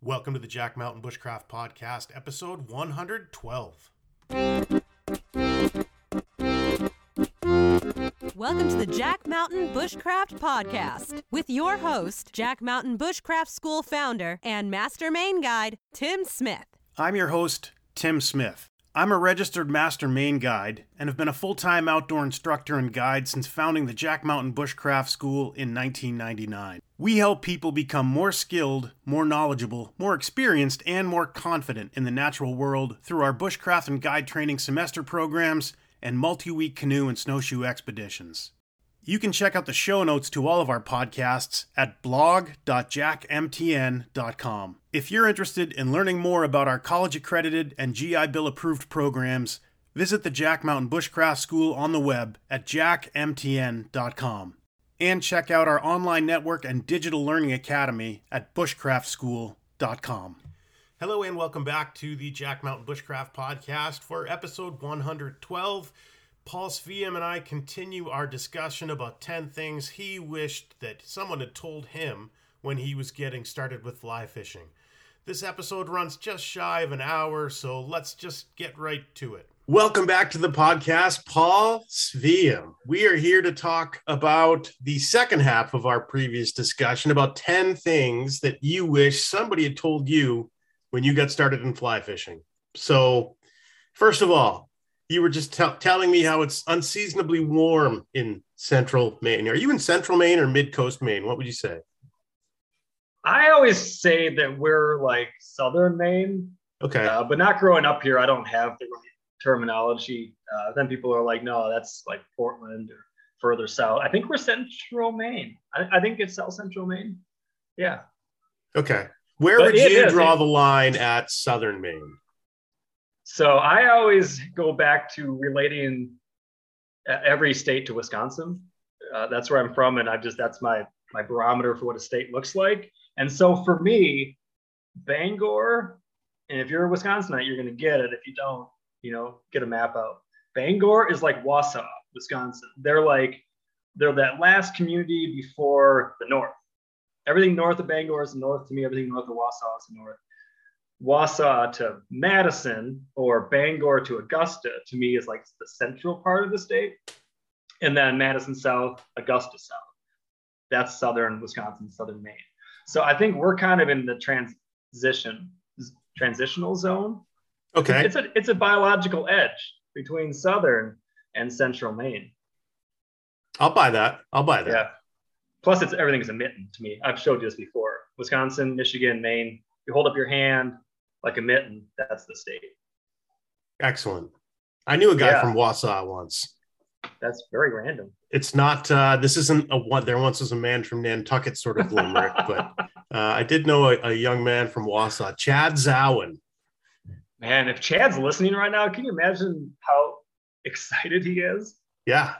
Welcome to the Jack Mountain Bushcraft Podcast, episode 112. Welcome to the Jack Mountain Bushcraft Podcast with your host, Jack Mountain Bushcraft School founder and master Maine guide, Tim Smith. I'm your host, Tim Smith. I'm a registered master Maine guide and have been a full time outdoor instructor and guide since founding the Jack Mountain Bushcraft School in 1999. We help people become more skilled, more knowledgeable, more experienced, and more confident in the natural world through our bushcraft and guide training semester programs and multi week canoe and snowshoe expeditions. You can check out the show notes to all of our podcasts at blog.jackmtn.com. If you're interested in learning more about our college accredited and GI Bill approved programs, visit the Jack Mountain Bushcraft School on the web at jackmtn.com. And check out our online network and digital learning academy at bushcraftschool.com. Hello, and welcome back to the Jack Mountain Bushcraft Podcast for episode 112. Paul Sveum and I continue our discussion about 10 things he wished that someone had told him when he was getting started with fly fishing. This episode runs just shy of an hour, so let's just get right to it. Welcome back to the podcast, Paul Sveum. We are here to talk about the second half of our previous discussion about 10 things that you wish somebody had told you when you got started in fly fishing. So, first of all, you were just t- telling me how it's unseasonably warm in central Maine. Are you in central Maine or mid coast Maine? What would you say? I always say that we're like southern Maine. Okay. Uh, but not growing up here, I don't have the terminology. Uh, then people are like, no, that's like Portland or further south. I think we're central Maine. I, I think it's south central Maine. Yeah. Okay. Where But would you draw the line at southern Maine? So I always go back to relating uh, every state to Wisconsin. Uh, that's where I'm from, and I just that's my my barometer for what a state looks like. And so for me, Bangor, and if you're a Wisconsinite, you're going to get it. If you don't, you know, get a map out. Bangor is like Wausau, Wisconsin. They're like they're that last community before the north. Everything north of Bangor is north to me. Everything north of Wausau is north. Wausau to Madison or Bangor to Augusta to me is like the central part of the state. And then Madison South, Augusta South. That's southern Wisconsin, southern Maine. So I think we're kind of in the transition transitional zone. Okay. It's a it's a biological edge between southern and central Maine. I'll buy that. I'll buy that. Yeah. Plus, it's everything's a mitten to me. I've showed you this before. Wisconsin, Michigan, Maine. You hold up your hand like a mitten. That's the state. Excellent. I knew a guy Yeah. from Wausau once. That's very random. It's not, uh, this isn't a one, there once was a man from Nantucket sort of limerick, but uh, I did know a, a young man from Wausau, Chad Zowen. Man, if Chad's listening right now, can you imagine how excited he is? Yeah.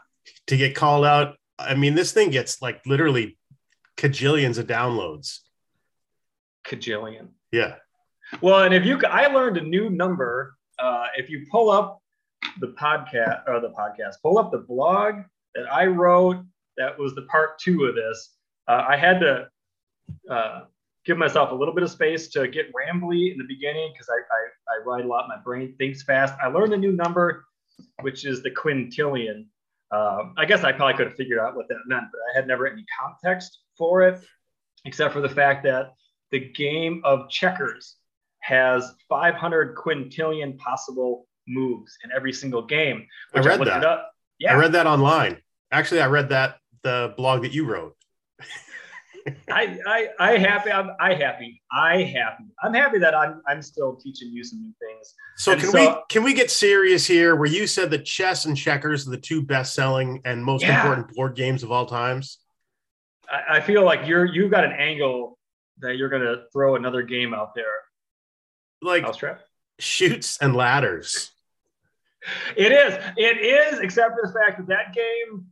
To get called out. I mean, this thing gets like literally cajillions of downloads. Cajillion. Yeah. Well, and if you, I learned a new number. Uh, if you pull up the podcast or the podcast, pull up the blog that I wrote. That was the part two of this. Uh, I had to uh, give myself a little bit of space to get rambly in the beginning because I, I, I write a lot. My brain thinks fast. I learned a new number, which is the quintillion. Um, I guess I probably could have figured out what that meant, but I had never any context for it, except for the fact that the game of checkers has 500 quintillion possible moves in every single game. I read looked that. Yeah, I read that online. Actually, I read that the blog that you wrote. I, I, I happy. I'm, I happy. I happy. I'm happy that I'm, I'm still teaching you some new things. So And can so- we can we get serious here? Where you said that chess and checkers are the two best selling and most Yeah. important board games of all times? I, I feel like you're, you've got an angle that you're going to throw another game out there. Like Mousetrap. chutes and ladders. It is. It is, except for the fact that that game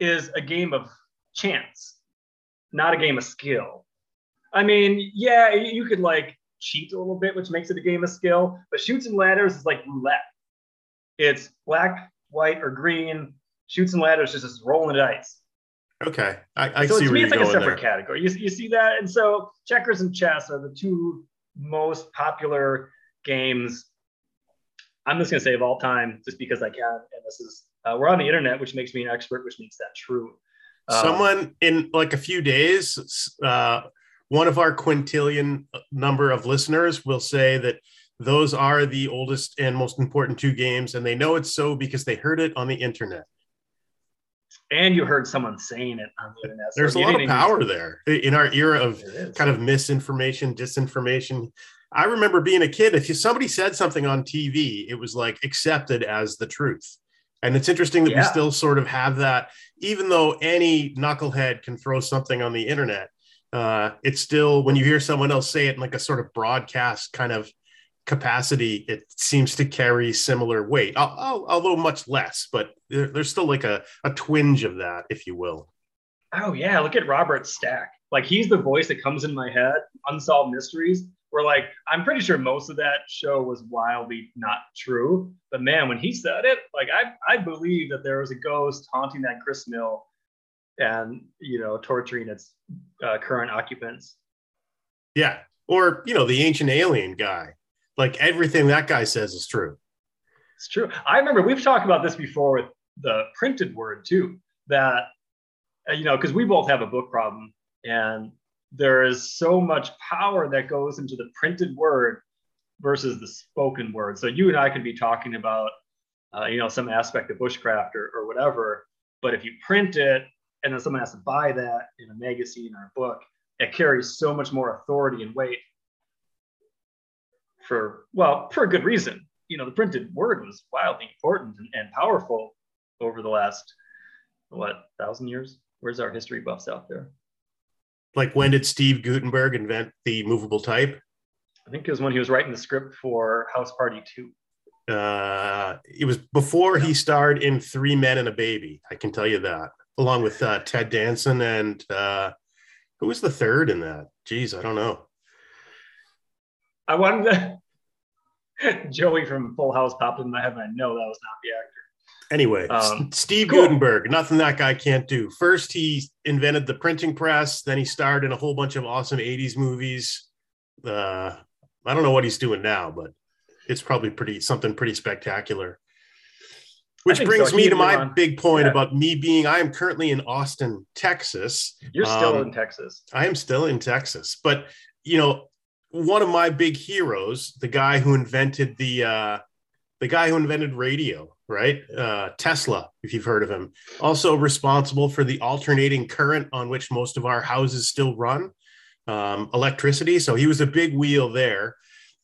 is a game of chance, not a game of skill. I mean, yeah, you could like cheat a little bit, which makes it a game of skill, but chutes and ladders is like roulette. It's black, white, or green. Chutes and ladders is just rolling the dice. Okay, I, I so see to me, it's like a separate there. category. You, you see that, and so checkers and chess are the two most popular games. I'm just gonna say of all time, just because I can. And this is uh, we're on the internet, which makes me an expert, which makes that true. Um, Someone in like a few days, uh, one of our quintillion number of listeners will say that those are the oldest and most important two games, and they know it's so because they heard it on the internet. and you heard someone saying it on the internet. So There's a lot of even- power there in our era of kind of misinformation, disinformation. I remember being a kid. If somebody said something on TV, it was like accepted as the truth. And it's interesting that we still sort of have that, even though any knucklehead can throw something on the internet. Uh, it's still when you hear someone else say it in like a sort of broadcast kind of capacity, it seems to carry similar weight, al- al- although much less. But there- there's still like a, a twinge of that, if you will. Oh yeah, look at Robert Stack. Like he's the voice that comes in my head. Unsolved mysteries. Where like I'm pretty sure most of that show was wildly not true. But man, when he said it, like I I believe that there was a ghost haunting that grist mill, and you know torturing its uh, current occupants. Yeah. Or, you know, the ancient alien guy. Like everything that guy says is true. It's true. I remember we've talked about this before with the printed word too. That uh, you know, because we both have a book problem, and there is so much power that goes into the printed word versus the spoken word. So you and I could be talking about, uh, you know, some aspect of bushcraft or, or whatever, but if you print it and then someone has to buy that in a magazine or a book, it carries so much more authority and weight. For well, for a good reason. You know, the printed word was wildly important and, and powerful over the last what thousand years. Where's our history buffs out there? Like when did Steve Gutenberg invent the movable type? I think it was when he was writing the script for House Party 2. Uh, it was before he starred in Three Men and a Baby. I can tell you that, along with uh, Ted Danson and uh, who was the third in that? Geez, I don't know. I wanted to. Joey from Full House popped in my head, and I know that was not the actor. Anyway, Um, Steve cool. Gutenberg, nothing that guy can't do. First, he invented the printing press. Then he starred in a whole bunch of awesome 80s movies. Uh, I don't know what he's doing now, but it's probably pretty something pretty spectacular. Which brings so. me to my Ron- big point yeah. about me being I am currently in Austin, Texas. You're still Um, in Texas. I am still in Texas, but you know, one of my big heroes, the guy who invented the uh, the guy who invented radio, right? Uh, Tesla, if you've heard of him, also responsible for the alternating current on which most of our houses still run, um, electricity. So he was a big wheel there,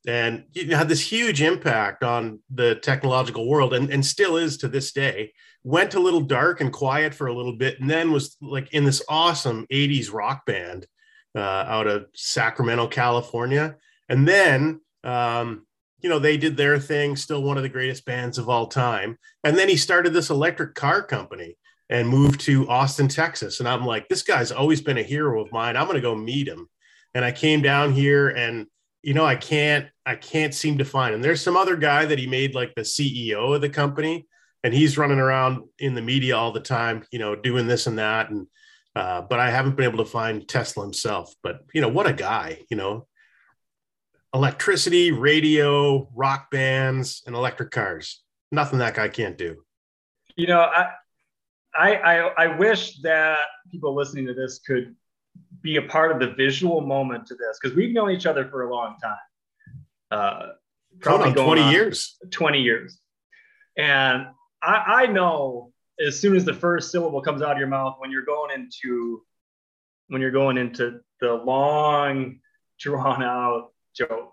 and had this huge impact on the technological world, and, and still is to this day. Went a little dark and quiet for a little bit, and then was like in this awesome '80s rock band uh, out of Sacramento, California. And then, um, you know, they did their thing, still one of the greatest bands of all time. And then he started this electric car company and moved to Austin, Texas. And I'm like, this guy's always been a hero of mine. I'm going to go meet him. And I came down here and, you know, I can't, I can't seem to find him. There's some other guy that he made like the CEO of the company and he's running around in the media all the time, you know, doing this and that. And, uh, but I haven't been able to find Tesla himself. But you know, what a guy! You know, electricity, radio, rock bands, and electric cars. Nothing that guy can't do. You know, I, I, I, I wish that people listening to this could be a part of the visual moment to this because we've known each other for a long time. Uh, going 20 on years. 20 years. And I, I know as soon as the first syllable comes out of your mouth when you're going into when you're going into the long drawn out joke.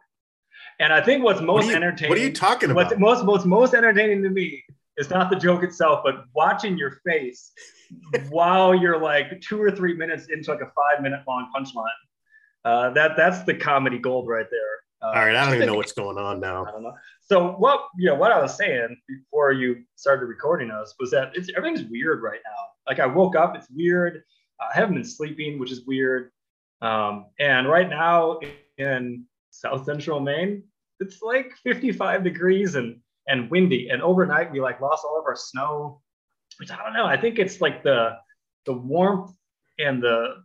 And I think what's most are, you, entertaining what are you talking about? what's most most most entertaining to me is not the joke itself, but watching your face while you're like two or three minutes into like a five minute long punchline. Uh, that that's the comedy gold right there. Uh, All right, I don't even know what's going on now. I don't know. So what you know what I was saying before you started recording us was that it's everything's weird right now. Like I woke up, it's weird. I haven't been sleeping, which is weird. Um, and right now in South Central Maine, it's like 55 degrees and and windy. And overnight we like lost all of our snow. Which I don't know. I think it's like the the warmth and the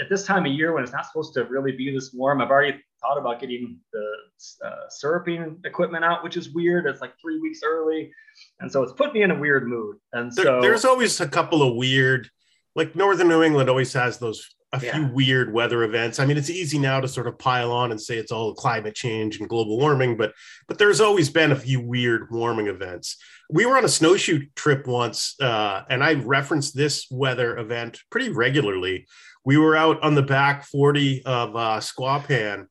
at this time of year when it's not supposed to really be this warm, I've already thought about getting the uh, syruping equipment out, which is weird. It's like three weeks early, and so it's put me in a weird mood. And There- so there's always a couple of weird, like Northern New England always has those a Yeah. few weird weather events. I mean, it's easy now to sort of pile on and say it's all climate change and global warming, but but there's always been a few weird warming events. We were on a snowshoe trip once, uh, and I referenced this weather event pretty regularly. We were out on the back 40 of uh, Squapan,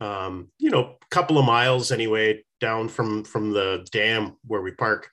um, you know, a couple of miles anyway down from from the dam where we park,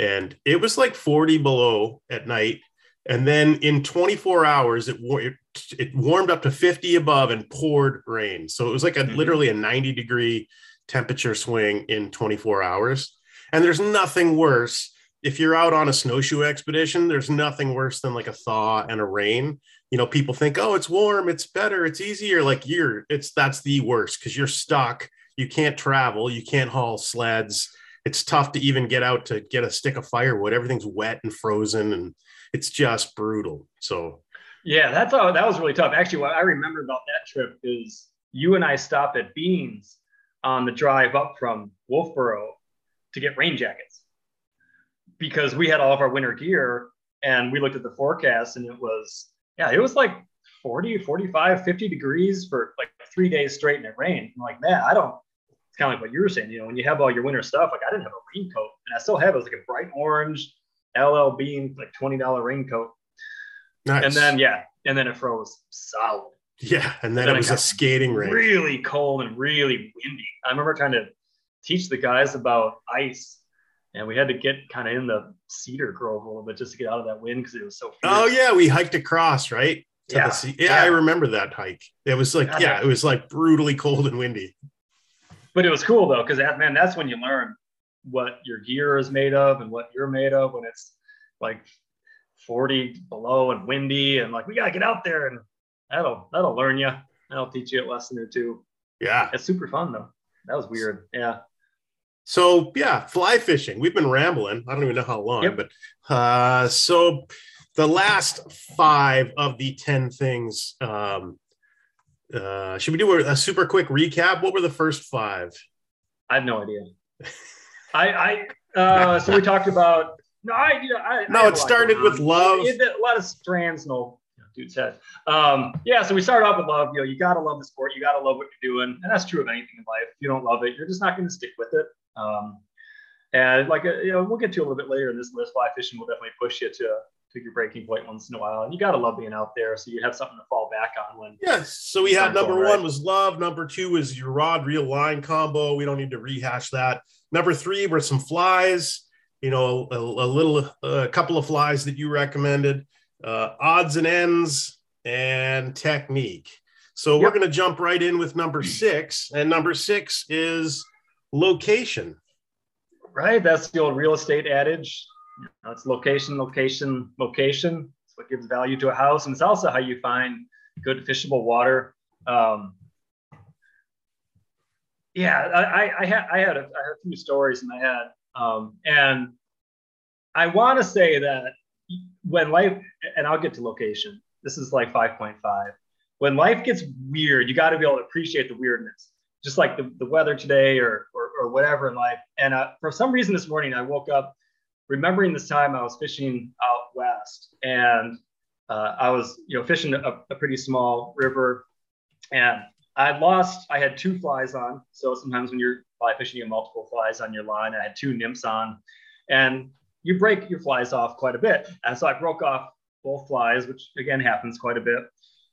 and it was like 40 below at night. And then in 24 hours, it, it it warmed up to 50 above and poured rain. So it was like a Mhm. literally a 90 degree temperature swing in 24 hours. And there's nothing worse if you're out on a snowshoe expedition. There's nothing worse than like a thaw and a rain. You know, people think, oh, it's warm, it's better, it's easier. Like you're, it's that's the worst because you're stuck. You can't travel. You can't haul sleds. It's tough to even get out to get a stick of firewood. Everything's wet and frozen, and it's just brutal. So Yeah, that's all. That was really tough. Actually, what I remember about that trip is you and I stopped at Beans on the drive up from Wolfeboro to get rain jackets because we had all of our winter gear and we looked at the forecast and it was, yeah, it was like 40, 45, 50 degrees for like three days straight and it rained. I'm like, man, I don't, it's kind of like what you were saying, you know, when you have all your winter stuff, like I didn't have a raincoat and I still have it. It was like a bright orange LL Bean, like $20 raincoat. Nice. And then yeah, and then it froze solid. yeah, and then then it it was a skating rink. Really cold and really windy. I remember trying to teach the guys about ice, and we had to get kind of in the cedar grove a little bit just to get out of that wind because it was so. Oh yeah, we hiked across right. Yeah. yeah, Yeah. I remember that hike. It was like God, yeah, it was like brutally cold and windy. But it was cool though because that man, that's when you learn what your gear is made of and what you're made of when it's like 40 below and windy and like we gotta get out there and that'll that'll learn you. That'll teach you a lesson or two. Yeah. It's super fun though. That was weird. Yeah. So yeah, fly fishing. We've been rambling. I don't even know how long, Yep. but uh, so the last five of the ten things. Um, uh, should we do a, a super quick recap? What were the first five? I have no idea. I, I, uh, so we talked about, no, I, you know, I, I No, have it started with love. It- it- a lot of strands, no, dude said. Um, yeah, so we started off with love. You know, you gotta love the sport. You gotta love what you're doing, and that's true of anything in life. If you don't love it, you're just not going to stick with it. Um, and like, uh, you know, we'll get to a little bit later in this list. Fly fishing will definitely push you to to your breaking point once in a while, and you gotta love being out there so you have something to fall back on when. Yes. So we had number right. one was love. Number two was your rod reel line combo. We don't need to rehash that. Number three were some flies. You know, a, a little, a couple of flies that you recommended. Uh, odds and ends and technique. So we're going to jump right in with number six, and number six is location. Right, that's the old real estate adage. You know, it's location, location, location. It's what gives value to a house, and it's also how you find good fishable water. Um, yeah, I, I, I had I had a, I had a few stories in my head, um, and I want to say that when life, and I'll get to location. This is like five point five. When life gets weird, you got to be able to appreciate the weirdness just like the, the weather today or, or, or whatever in life. And uh, for some reason this morning, I woke up remembering this time I was fishing out west and uh, I was, you know, fishing a, a pretty small river and I lost, I had two flies on. So sometimes when you're fly fishing, you multiple flies on your line. I had two nymphs on and you break your flies off quite a bit. And so I broke off both flies, which again happens quite a bit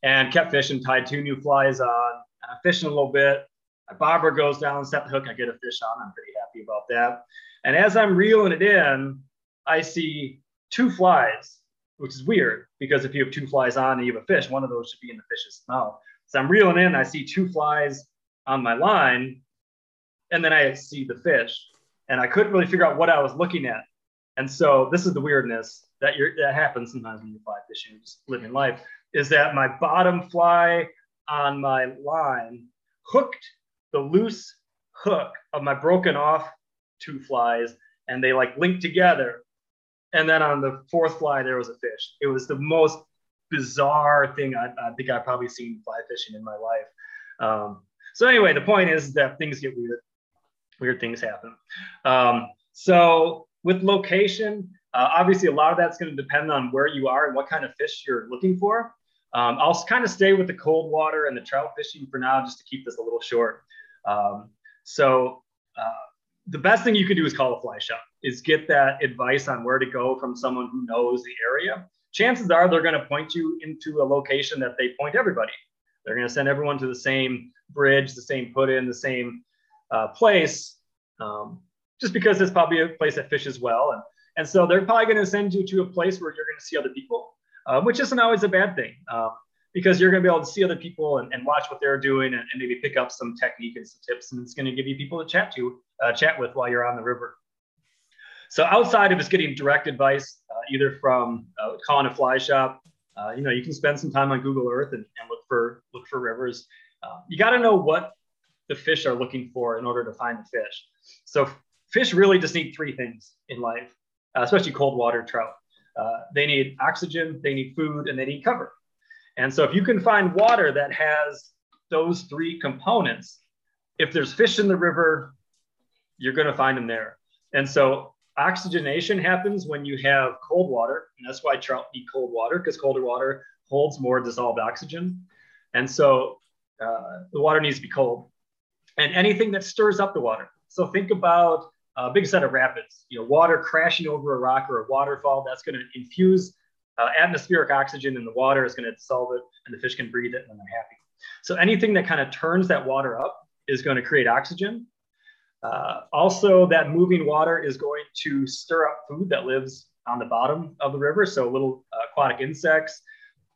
and kept fishing, tied two new flies on, I'm fishing a little bit. My bobber goes down, set the hook, I get a fish on. I'm pretty happy about that. And as I'm reeling it in, I see two flies, which is weird because if you have two flies on and you have a fish, one of those should be in the fish's mouth. So I'm reeling in, I see two flies on my line, and then I see the fish. And I couldn't really figure out what I was looking at. And so this is the weirdness that you're, that happens sometimes when you fly fishing, just living life, is that my bottom fly on my line hooked the loose hook of my broken off two flies and they like linked together. And then on the fourth fly, there was a fish. It was the most bizarre thing I, I, think I've probably seen fly fishing in my life. Um, so anyway, the point is that things get weird. Weird things happen. Um, so with location, uh, obviously a lot of that's going to depend on where you are and what kind of fish you're looking for. Um, I'll kind of stay with the cold water and the trout fishing for now, just to keep this a little short. Um, so uh, the best thing you can do is call a fly shop, is get that advice on where to go from someone who knows the area. Chances are they're going to point you into a location that they point everybody. They're going to send everyone to the same bridge, the same put in, the same uh, place, um, just because it's probably a place that fishes well. And, and so they're probably going to send you to a place where you're going to see other people, uh, which isn't always a bad thing. Uh, because you're going to be able to see other people and, and watch what they're doing and, and, maybe pick up some technique and some tips and it's going to give you people to chat to uh, chat with while you're on the river so outside of just getting direct advice uh, either from uh, calling a fly shop uh, you know you can spend some time on google earth and, and look for look for rivers you got to know what the fish are looking for in order to find the fish so fish really just need three things in life uh, especially cold water trout they need oxygen they need food and they need cover and so if you can find water that has those three components, if there's fish in the river, you're going to find them there. And so oxygenation happens when you have cold water. And that's why trout need cold water because colder water holds more dissolved oxygen. And so uh, the water needs to be cold. And anything that stirs up the water. So think about a big set of rapids, you know, water crashing over a rock or a waterfall, that's going to infuse uh, atmospheric oxygen in the water is going to dissolve it and the fish can breathe it and they're happy. So anything that kind of turns that water up is going to create oxygen. Uh, also, that moving water is going to stir up food that lives on the bottom of the river. So little uh, aquatic insects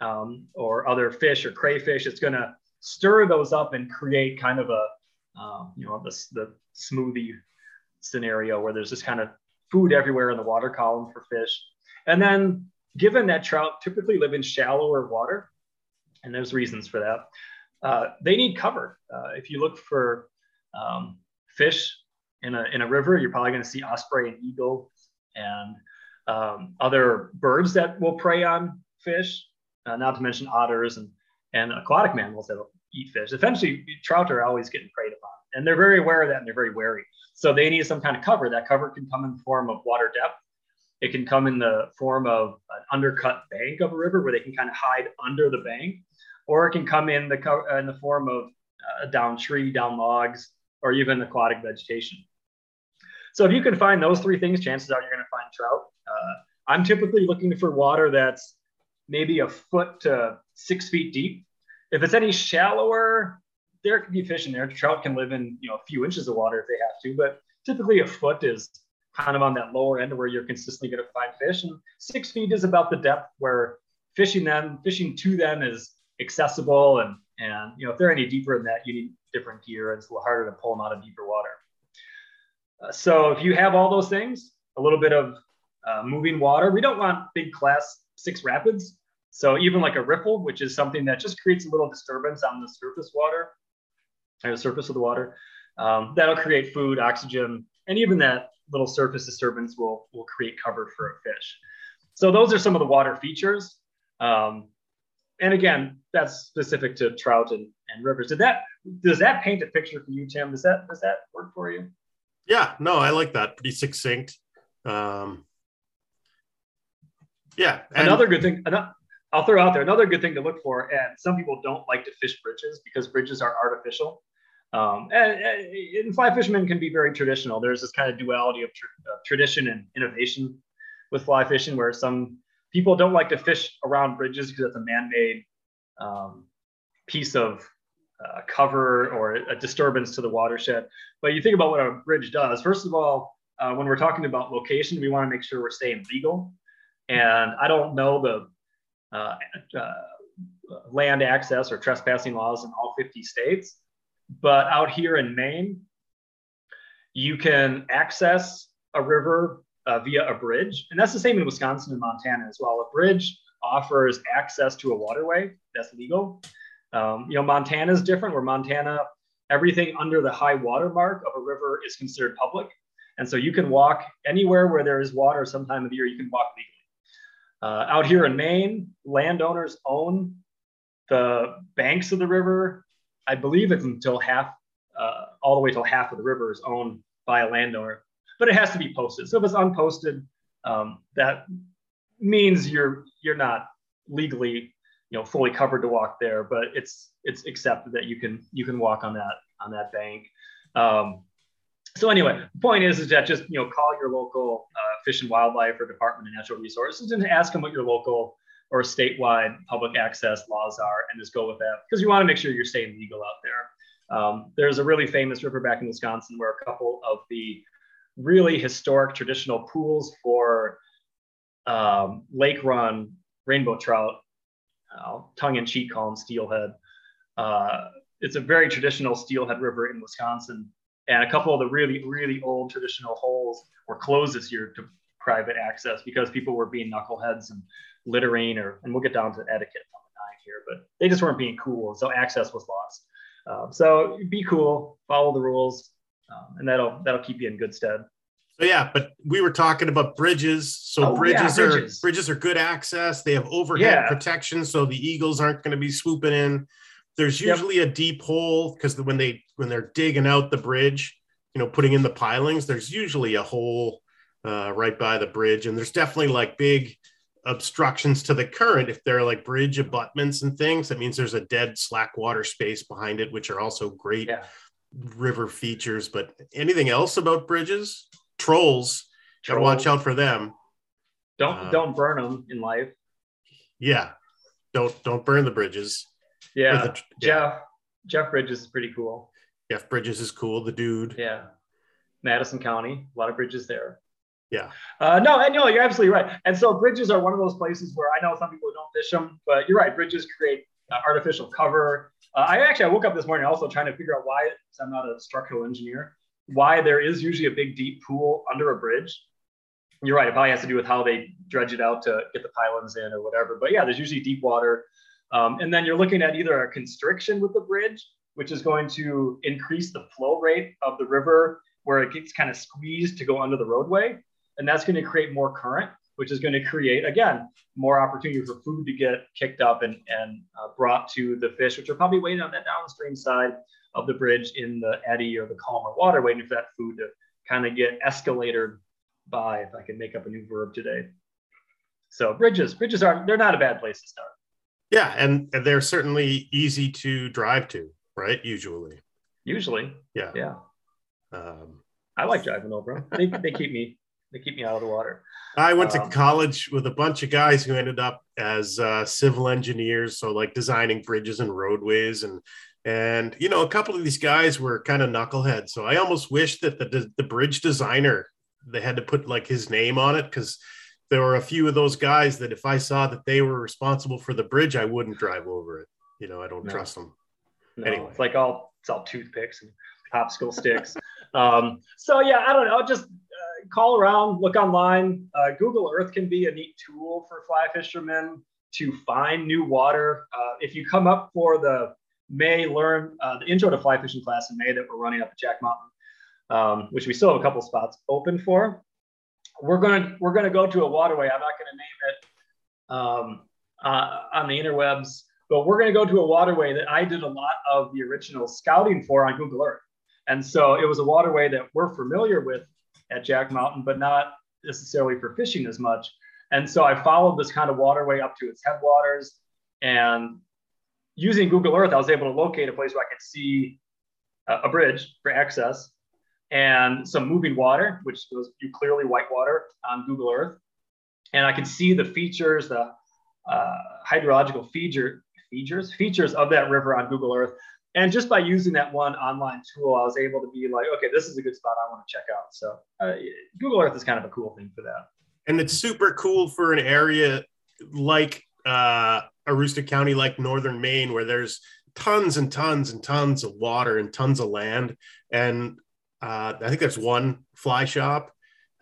um, or other fish or crayfish, it's going to stir those up and create kind of a, um, you know, the, the smoothie scenario where there's this kind of food everywhere in the water column for fish. And then given that trout typically live in shallower water, and there's reasons for that, uh, they need cover. Uh, if you look for um, fish in a, in a river, you're probably going to see osprey and eagle and um, other birds that will prey on fish, uh, not to mention otters and, and aquatic mammals that will eat fish. Eventually, trout are always getting preyed and they're very aware of that and they're very wary. So they need some kind of cover. That cover can come in the form of water depth it can come in the form of an undercut bank of a river where they can kind of hide under the bank, or it can come in the in the form of a uh, down tree, down logs, or even aquatic vegetation. So if you can find those three things, chances are you're going to find trout. Uh, I'm typically looking for water that's maybe a foot to six feet deep. If it's any shallower, there can be fish in there. Trout can live in you know a few inches of water if they have to, but typically a foot is kind of on that lower end where you're consistently going to find fish. And six feet is about the depth where fishing them, fishing to them is accessible. And, and, you know, if they're any deeper than that, you need different gear it's a little harder to pull them out of deeper water. Uh, so if you have all those things, a little bit of uh, moving water, we don't want big class six rapids. So even like a riffle, which is something that just creates a little disturbance on the surface water, or the surface of the water, um, that'll create food, oxygen, and even that little surface disturbance will, will create cover for a fish. So those are some of the water features. Um, and again, that's specific to trout and, and rivers. Did that does that paint a picture for you, Tim? Does that does that work for you? Yeah, no, I like that. Pretty succinct. Um, yeah. And- another good thing. I'll throw out there another good thing to look for. And some people don't like to fish bridges because bridges are artificial. Um, and, and, fly fishermen can be very traditional. There's this kind of duality of, of tradition and innovation with fly fishing, where some people don't like to fish around bridges because it's a man-made um, piece of uh, cover or a disturbance to the watershed. But you think about what a bridge does. First of all, uh, when we're talking about location, we want to make sure we're staying legal. And I don't know the uh, uh land access or trespassing laws in all 50 states. But out here in Maine, you can access a river uh, via a bridge. And that's the same in Wisconsin and Montana as well. A bridge offers access to a waterway that's legal. Um, you know, Montana is different, where Montana, everything under the high water mark of a river is considered public. And so you can walk anywhere where there is water some time of the year, you can walk legally. Uh, out here in Maine, landowners own the banks of the river. I believe it's until half, uh, all the way till half of the river is owned by a landowner, but it has to be posted. So if it's unposted, um, that means you're you're not legally, you know, fully covered to walk there, but it's it's accepted that you can you can walk on that on that bank. Um, so anyway, the point is, is that just you know call your local uh, fish and wildlife or Department of Natural Resources and ask them what your local or statewide public access laws are, and just go with that because you want to make sure you're staying legal out there. Um, there's a really famous river back in Wisconsin where a couple of the really historic traditional pools for um, lake run rainbow trout, tongue in cheek call them steelhead. Uh, it's a very traditional steelhead river in Wisconsin. And a couple of the really, really old traditional holes were closed this year to private access because people were being knuckleheads and littering, or and we'll get down to etiquette on the nine here, but they just weren't being cool, so access was lost. Um, so be cool, follow the rules, um, and that'll that'll keep you in good stead. So yeah, but we were talking about bridges. So Oh, bridges, yeah, are bridges. bridges are good access. They have overhead Yeah. protection, so the eagles aren't going to be swooping in. There's Yep. usually a deep hole because when they when they're digging out the bridge, you know, putting in the pilings, there's usually a hole uh, right by the bridge, and there's definitely like big obstructions to the current if they're like bridge abutments and things. That means there's a dead slack water space behind it, which are also great Yeah. river features. But anything else about bridges? Trolls. Gotta watch out for them. Don't Uh, don't burn them in life. Yeah. Don't don't burn the bridges. Yeah, the- yeah. Jeff Jeff Bridges is pretty cool. Jeff Bridges is cool. The dude. Yeah, Madison County, a lot of bridges there. Yeah. Uh, no, and no, you're absolutely right. And so bridges are one of those places where I know some people don't fish them, but you're right. Bridges create uh, artificial cover. Uh, I actually I woke up this morning also trying to figure out why. I'm not a structural engineer. Why there is usually a big deep pool under a bridge. You're right. It probably has to do with how they dredge it out to get the pylons in or whatever. But yeah, there's usually deep water. Um, and then you're looking at either a constriction with the bridge, which is going to increase the flow rate of the river where it gets kind of squeezed to go under the roadway. And that's going to create more current, which is going to create, again, more opportunity for food to get kicked up and, and uh, brought to the fish, which are probably waiting on that downstream side of the bridge in the eddy or the calmer water, waiting for that food to kind of get escalated by, if I can make up a new verb today. So bridges, bridges are, they're not a bad place to start. Yeah, and, they're certainly easy to drive to, right? Usually. Usually, Yeah. yeah. Um, I like driving over them. They, they keep me they keep me out of the water. I went to Um, college with a bunch of guys who ended up as uh, civil engineers, so like designing bridges and roadways, and and you know a couple of these guys were kind of knuckleheads. So I almost wish that the the bridge designer they had to put like his name on it because there were a few of those guys that if I saw that they were responsible for the bridge, I wouldn't drive over it. You know, I don't No. trust them. No, Anyway. it's like all it's all toothpicks and popsicle sticks. um, so yeah, I don't know. Just call around, look online. Uh, Google Earth can be a neat tool for fly fishermen to find new water. Uh, if you come up for the May learn uh, the intro to fly fishing class in May that we're running up at Jack Mountain, um, which we still have a couple spots open for. We're gonna we're gonna go to a waterway. I'm not gonna name it um, uh, on the interwebs, but we're gonna go to a waterway that I did a lot of the original scouting for on Google Earth, and so it was a waterway that we're familiar with at Jack Mountain, but not necessarily for fishing as much. And so I followed this kind of waterway up to its headwaters, and using Google Earth, I was able to locate a place where I could see a, a bridge for access and some moving water, which was you clearly white water on Google Earth. And I could see the features, the uh, hydrological feature, features, features of that river on Google Earth. And just by using that one online tool, I was able to be like, okay, this is a good spot I want to check out. So uh, Google Earth is kind of a cool thing for that. and it's super cool for an area like uh Aroostook County, like northern Maine, where there's tons and tons and tons of water and tons of land. And uh, I think there's one fly shop.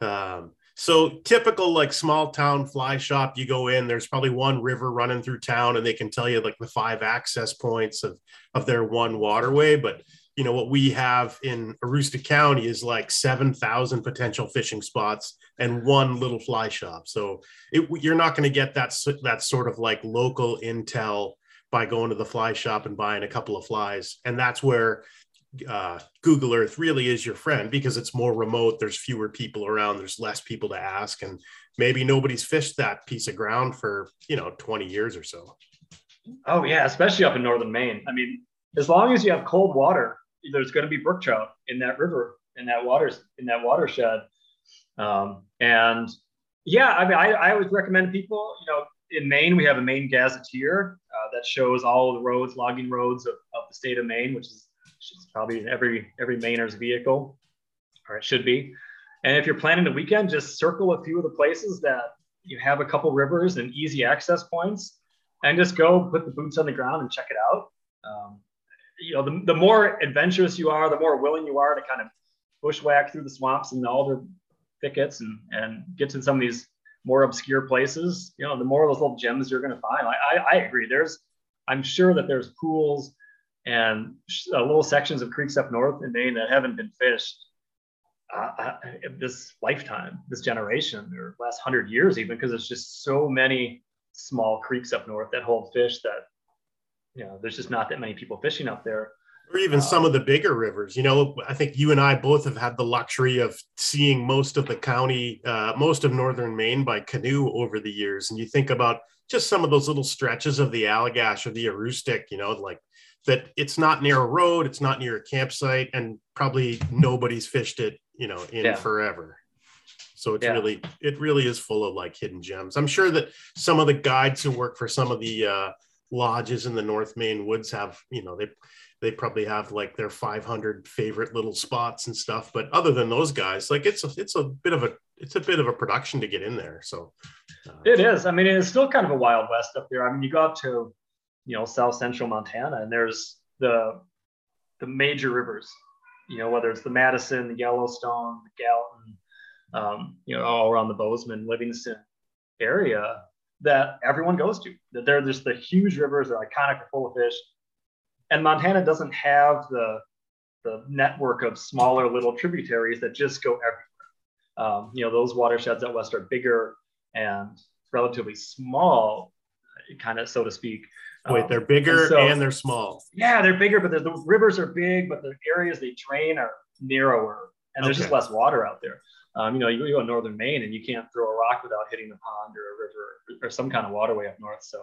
Um, so typical like small town fly shop, you go in, there's probably one river running through town, and they can tell you like the five access points of of their one waterway. But you know what we have in Aroostook County is like seven thousand potential fishing spots and one little fly shop. So it, you're not going to get that that sort of like local intel by going to the fly shop and buying a couple of flies, and that's where uh, Google Earth really is your friend because it's more remote. There's fewer people around. There's less people to ask, and maybe nobody's fished that piece of ground for you know 20 years or so. Oh yeah, especially up in northern Maine. I mean, as long as you have cold water, there's going to be brook trout in that river, in that waters, in that watershed. Um, and yeah, I mean, I, I would recommend people, you know, in Maine, we have a Maine gazetteer uh, that shows all the roads, logging roads of, of the state of Maine, which is, is probably every every Mainer's vehicle, or it should be. And if you're planning a weekend, just circle a few of the places that you have a couple rivers and easy access points, and just go put the boots on the ground and check it out. Um, you know, the, the more adventurous you are, the more willing you are to kind of bushwhack through the swamps and the alder thickets and, and get to some of these more obscure places, you know, the more of those little gems you're going to find. I, I, I, agree. There's, I'm sure that there's pools and uh, little sections of creeks up north in Maine that haven't been fished uh, uh this lifetime, this generation, or last hundred years, even because there's just so many small creeks up north that hold fish that you know, there's just not that many people fishing up there. Or even some of the bigger rivers. You know, I think you and I both have had the luxury of seeing most of the county, uh, most of northern Maine by canoe over the years. And you think about just some of those little stretches of the Allagash or the Aroostook, you know, like that it's not near a road, it's not near a campsite, and probably nobody's fished it, you know, in yeah. forever. So it's yeah. really, it really is full of like hidden gems. I'm sure that some of the guides who work for some of the uh, lodges in the North Maine woods have, you know, they they probably have like their 500 favorite little spots and stuff. But other than those guys, like it's a, it's a bit of a it's a bit of a production to get in there. So uh, it is. I mean, it's still kind of a wild west up there. I mean, you go up to you know South Central Montana, and there's the the major rivers. You know, whether it's the Madison, the Yellowstone, the Gallatin, um, you know, all around the Bozeman, Livingston area that everyone goes to. That they're just the huge rivers, they're iconic, they're full of fish. And Montana doesn't have the the network of smaller little tributaries that just go everywhere. Um, you know, those watersheds out west are bigger and relatively small, kind of so to speak. Wait, they're bigger and, so, and, they're small. Yeah, they're bigger, but the rivers are big, but the areas they drain are narrower, and there's okay. just less water out there. Um, you know, you, go to northern Maine and you can't throw a rock without hitting a pond or a river or some kind of waterway up north. So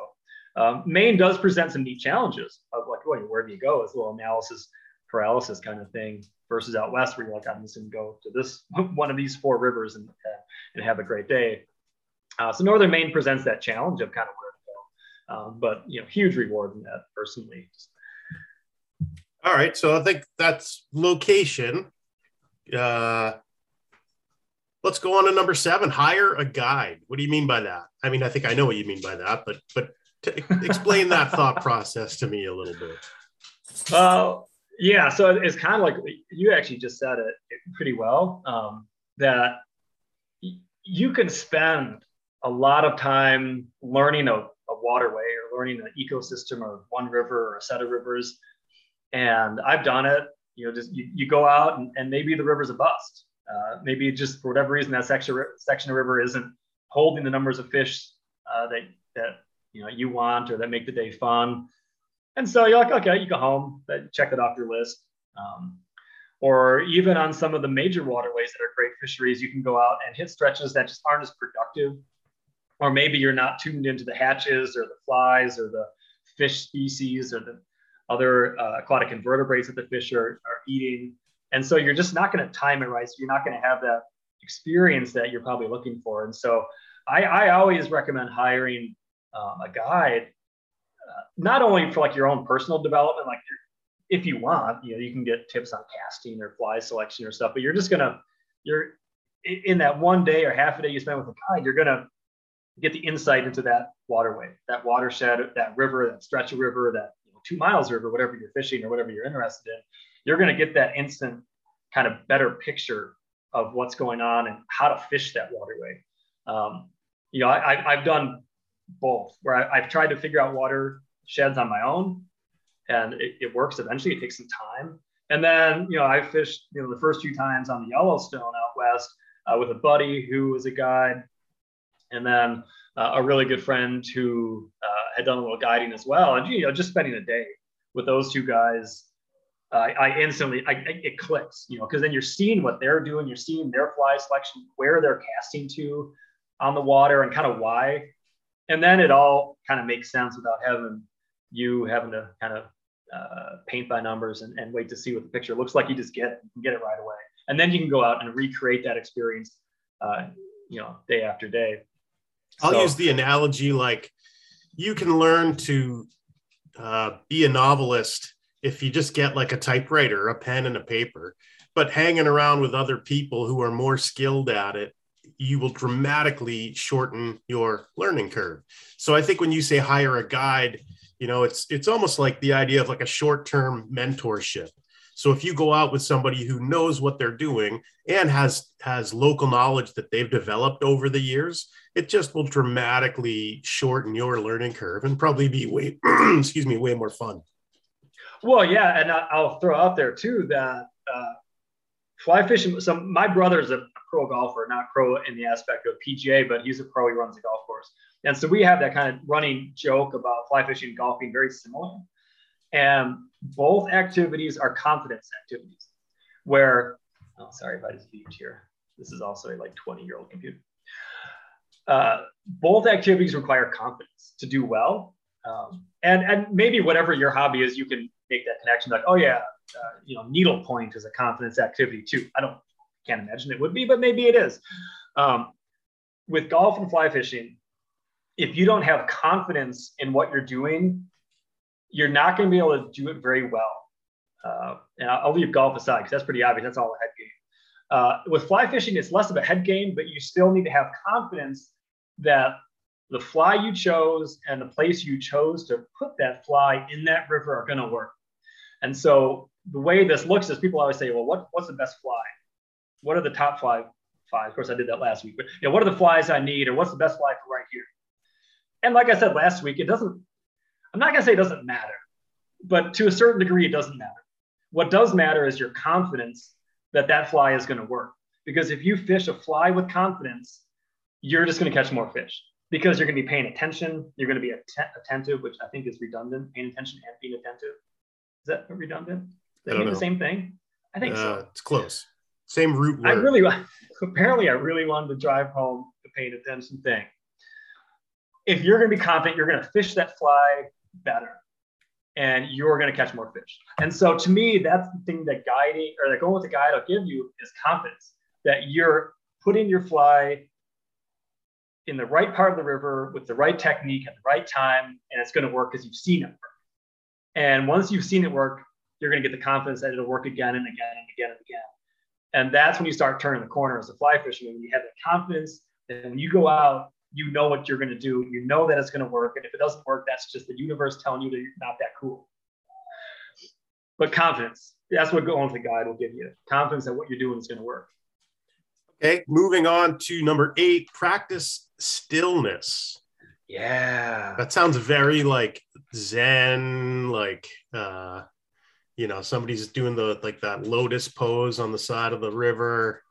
um, Maine does present some neat challenges of like, well, where do you go? It's a little analysis paralysis kind of thing versus out west where you're like, I'm just going to go to this one of these four rivers and, and have a great day. Uh, so northern Maine presents that challenge of kind of where to go, um, but you know, huge reward in that personally. All right, so I think that's location. Uh, let's go on to number seven hire a guide what do you mean by that i mean i think i know what you mean by that but but t- explain that thought process to me a little bit well yeah so it's kind of like you actually just said it pretty well um, that you can spend a lot of time learning a, waterway or learning an ecosystem or one river or a set of rivers and i've done it you know just you, you go out and, and maybe the river's a bust uh, maybe just for whatever reason that section section of river isn't holding the numbers of fish uh, that that you know you want or that make the day fun. And so you're like, okay, you go home, check it off your list. Um, or even on some of the major waterways that are great fisheries, you can go out and hit stretches that just aren't as productive. Or maybe you're not tuned into the hatches or the flies or the fish species or the other uh, aquatic invertebrates that the fish are, are eating. And so you're just not going to time it right. So you're not going to have that experience that you're probably looking for. And so I, I always recommend hiring um, a guide, uh, not only for like your own personal development, like if you want, you know, you can get tips on casting or fly selection or stuff, but you're just going to, you're in that one day or half a day you spend with a guide, you're going to get the insight into that waterway, that watershed, that river, that stretch of river, that you know, two miles river, whatever you're fishing or whatever you're interested in you're going to get that instant kind of better picture of what's going on and how to fish that waterway. Um, you know, I, have done both where I, have tried to figure out water sheds on my own and it, it, works eventually. It takes some time. And then, you know, I fished, you know, the first few times on the Yellowstone out west uh, with a buddy who was a guide, and then uh, a really good friend who uh, had done a little guiding as well. And you know, just spending a day with those two guys, uh, I instantly, I, it clicks, you know, because then you're seeing what they're doing, you're seeing their fly selection, where they're casting to on the water, and kind of why. And then it all kind of makes sense without having you having to kind of uh, paint by numbers and, and wait to see what the picture looks like. You just get get it right away, and then you can go out and recreate that experience, uh, you know, day after day. I'll So- use the analogy like you can learn to uh, be a novelist if you just get like a typewriter, a pen, and a paper. But hanging around with other people who are more skilled at it, you will dramatically shorten your learning curve. So I think when you say hire a guide, you know, it's it's almost like the idea of like a short-term mentorship. So if you go out with somebody who knows what they're doing and has has local knowledge that they've developed over the years, it just will dramatically shorten your learning curve and probably be way excuse me way more fun Well, yeah, and I'll throw out there too that uh, fly fishing. So my brother's a pro golfer, not pro in the aspect of PGA, but he's a pro. He runs a golf course, and so we have that kind of running joke about fly fishing and golf being very similar. And both activities are confidence activities, where oh, sorry if I just beeped here. This is also a like 20 year old computer. Uh, both activities require confidence to do well. Um, and, and maybe whatever your hobby is, you can make that connection like, oh yeah, uh, you know, needle point is a confidence activity too. I don't, can't imagine it would be, but maybe it is. Um, with golf and fly fishing, if you don't have confidence in what you're doing, you're not going to be able to do it very well. Uh, and I'll, I'll leave golf aside because that's pretty obvious. That's all head game. Uh, with fly fishing, it's less of a head game, but you still need to have confidence that the fly you chose and the place you chose to put that fly in that river are going to work. And so the way this looks is people always say, well, what, what's the best fly? What are the top five flies? Of course, I did that last week, but you know, what are the flies I need or what's the best fly for right here? And like I said last week, it doesn't, I'm not going to say it doesn't matter, but to a certain degree, it doesn't matter. What does matter is your confidence that that fly is going to work. Because if you fish a fly with confidence, you're just going to catch more fish because you're going to be paying attention. You're going to be att- attentive, which I think is redundant. Paying attention and being attentive. Is that redundant? They I don't mean the same thing? I think uh, so. it's close same root word I really, apparently, I really wanted to drive home the paying attention thing. If you're going to be confident, you're going to fish that fly better and you're going to catch more fish. And so to me, that's the thing that guiding or that going with the guide will give you is confidence that you're putting your fly in the right part of the river with the right technique at the right time, and it's going to work because you've seen it work. And once you've seen it work, you're going to get the confidence that it'll work again and again and again and again. And that's when you start turning the corner as a fly fisherman. You have the confidence that when you go out, you know what you're going to do. You know that it's going to work. And if it doesn't work, that's just the universe telling you that you're not that cool. But confidence, that's what going to the guide will give you confidence that what you're doing is going to work. okay moving on to number eight practice stillness Yeah. that sounds very like zen like uh you know somebody's doing the like that lotus pose on the side of the river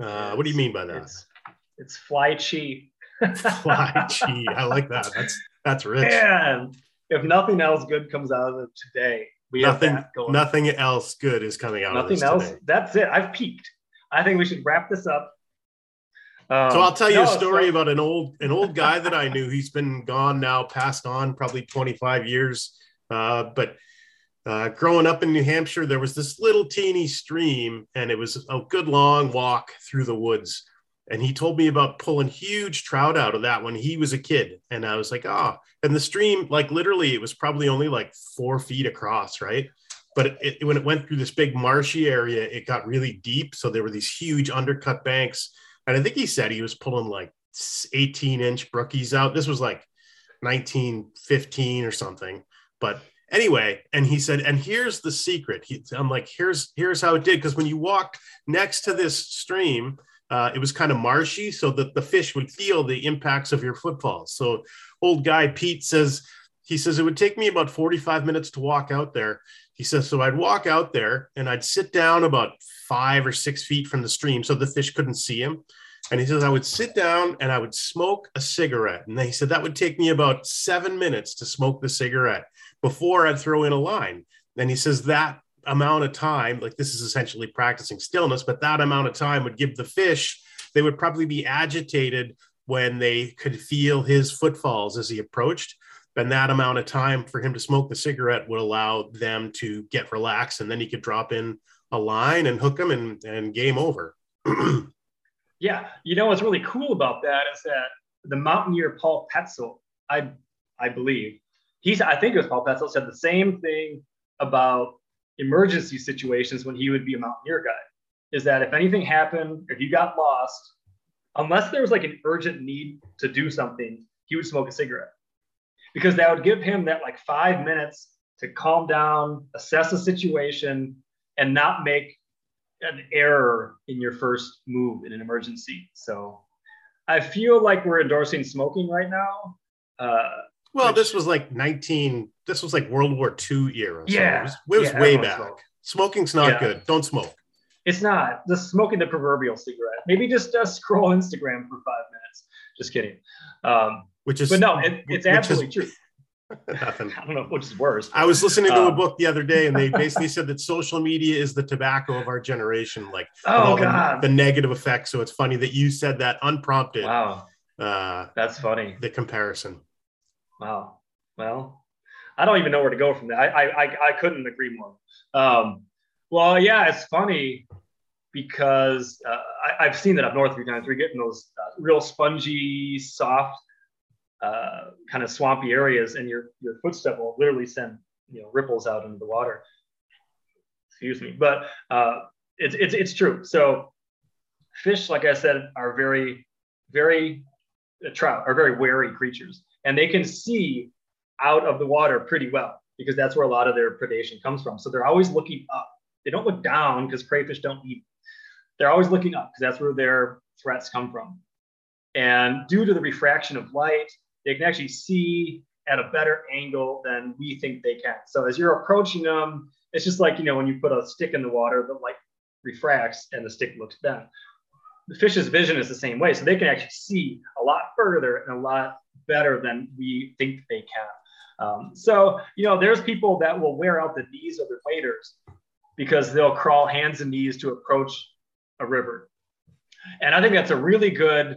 uh what do you mean by that It's, it's fly chi. fly chi i like that that's that's rich Man, if nothing else good comes out of it today, we have nothing that going. nothing else good is coming out of Nothing else. today. That's it. I've peaked. I think we should wrap this up. Um, so I'll tell you no, a story so- about an old an old guy that I knew. He's been gone now, passed on, probably 25 years. Uh, but uh, growing up in New Hampshire, there was this little teeny stream, and it was a good long walk through the woods. And he told me about pulling huge trout out of that when he was a kid. And I was like, oh, and the stream, like literally, it was probably only like four feet across, right? But it, when it went through this big marshy area, it got really deep. So there were these huge undercut banks. And I think he said he was pulling like 18 inch brookies out. This was like 1915 or something. But anyway, and he said, and here's the secret. He, I'm like, here's here's how it did. Because when you walked next to this stream, uh, it was kind of marshy, so that the fish would feel the impacts of your footfalls. So old guy Pete says he says it would take me about 45 minutes to walk out there. He says, so I'd walk out there and I'd sit down about five or six feet from the stream so the fish couldn't see him. And he says, I would sit down and I would smoke a cigarette. And he said that would take me about seven minutes to smoke the cigarette before I'd throw in a line. And he says that amount of time, like this is essentially practicing stillness, but that amount of time would give the fish, they would probably be agitated when they could feel his footfalls as he approached. And that amount of time for him to smoke the cigarette would allow them to get relaxed. And then he could drop in a line and hook them and, and game over. yeah. You know, what's really cool about that is that the mountaineer Paul Petzoldt, I, I believe, he's, I think it was Paul Petzoldt said the same thing about emergency situations when he would be a mountaineer guide is that if anything happened, if you got lost, unless there was like an urgent need to do something, he would smoke a cigarette because that would give him that like five minutes to calm down, assess the situation, and not make an error in your first move in an emergency. So I feel like we're endorsing smoking right now. Uh, well, this was like 19, this was like World War II era. So yeah. It was, it was yeah, way back. Smoked. Smoking's not yeah. good. Don't smoke. It's not. Just smoking the proverbial cigarette. Maybe just uh, scroll Instagram for five minutes. Just kidding. Um, which is, but no, it, it's absolutely is, true. Nothing. I don't know which is worse. I was listening to um, a book the other day, and they basically said that social media is the tobacco of our generation, like oh god, the, the, negative effects. So it's funny that you said that unprompted. Wow, uh, that's funny. The comparison. Wow. Well, I don't even know where to go from there. I I I, couldn't agree more. Um, well, yeah, it's funny because uh, I, have seen that up north a few times. We're getting those uh, real spongy, soft, uh, kind of swampy areas, and your your footstep will literally send you know ripples out into the water. Excuse me, but uh, it's it's it's true. So fish, like I said, are very very uh, trout are very wary creatures, and they can see out of the water pretty well because that's where a lot of their predation comes from. So they're always looking up. They don't look down because crayfish don't eat they're always looking up because that's where their threats come from. And due to the refraction of light, they can actually see at a better angle than we think they can. So as you're approaching them, it's just like, you know, when you put a stick in the water, the light refracts and the stick looks bent. The fish's vision is the same way. So they can actually see a lot further and a lot better than we think they can. Um, so, you know, there's people that will wear out the knees of their waders because they'll crawl hands and knees to approach a river. And I think that's a really good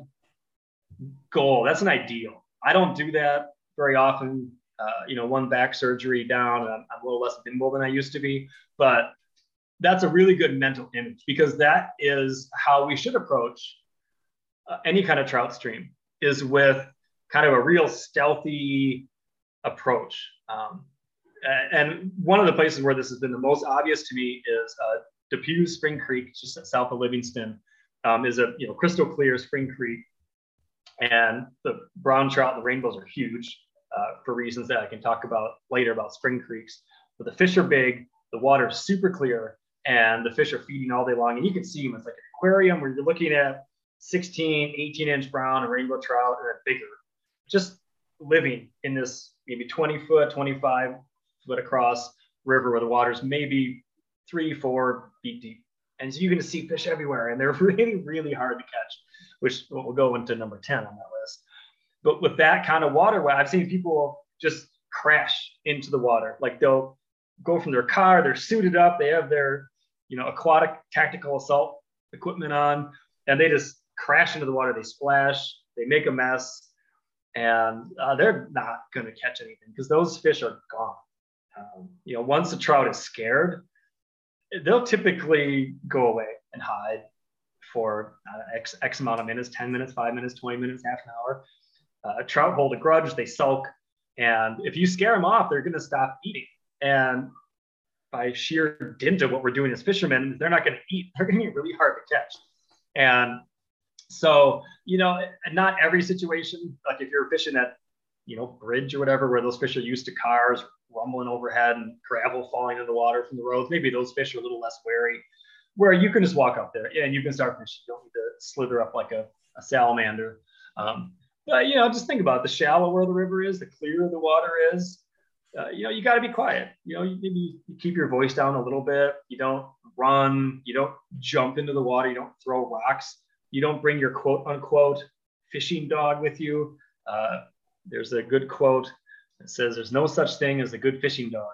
goal. That's an ideal. I don't do that very often. Uh, you know, one back surgery down, I'm, I'm, a little less nimble than I used to be, but that's a really good mental image because that is how we should approach uh, any kind of trout stream is with kind of a real stealthy approach. Um, and one of the places where this has been the most obvious to me is uh, DePuy Spring Creek, just south of Livingston, um, is a you know crystal clear spring creek, and the brown trout and the rainbows are huge uh, for reasons that I can talk about later about spring creeks. But the fish are big, the water is super clear, and the fish are feeding all day long, and you can see them. It's like an aquarium where you're looking at 16, 18 inch brown and rainbow trout and bigger, just living in this maybe 20 foot, 25 foot across river where the water's maybe three, four feet deep. And so you can see fish everywhere, and they're really, really hard to catch, which will go into number 10 on that list. But with that kind of water, I've seen people just crash into the water. Like they'll go from their car, they're suited up, they have their, you know, aquatic tactical assault equipment on, and they just crash into the water. They splash, they make a mess, and uh, they're not going to catch anything because those fish are gone. Um, you know, once a trout is scared, they'll typically go away and hide for uh, X, X amount of minutes 10 minutes, five minutes, 20 minutes, half an hour. Uh, trout hold a grudge, they sulk. And if you scare them off, they're going to stop eating. And by sheer dint of what we're doing as fishermen, they're not going to eat. They're going to be really hard to catch. And so, you know, not every situation, like if you're fishing at, you know, bridge or whatever, where those fish are used to cars, rumbling overhead and gravel falling in the water from the roads. Maybe those fish are a little less wary, where you can just walk up there and you can start fishing. You don't need to slither up like a, a salamander. Um, But you know, just think about it. the shallower the river is, the clearer the water is. Uh, you know, you got to be quiet. You know, you, maybe you keep your voice down a little bit. You don't run. You don't jump into the water. You don't throw rocks. You don't bring your quote unquote fishing dog with you. Uh, there's a good quote that says, "There's no such thing as a good fishing dog."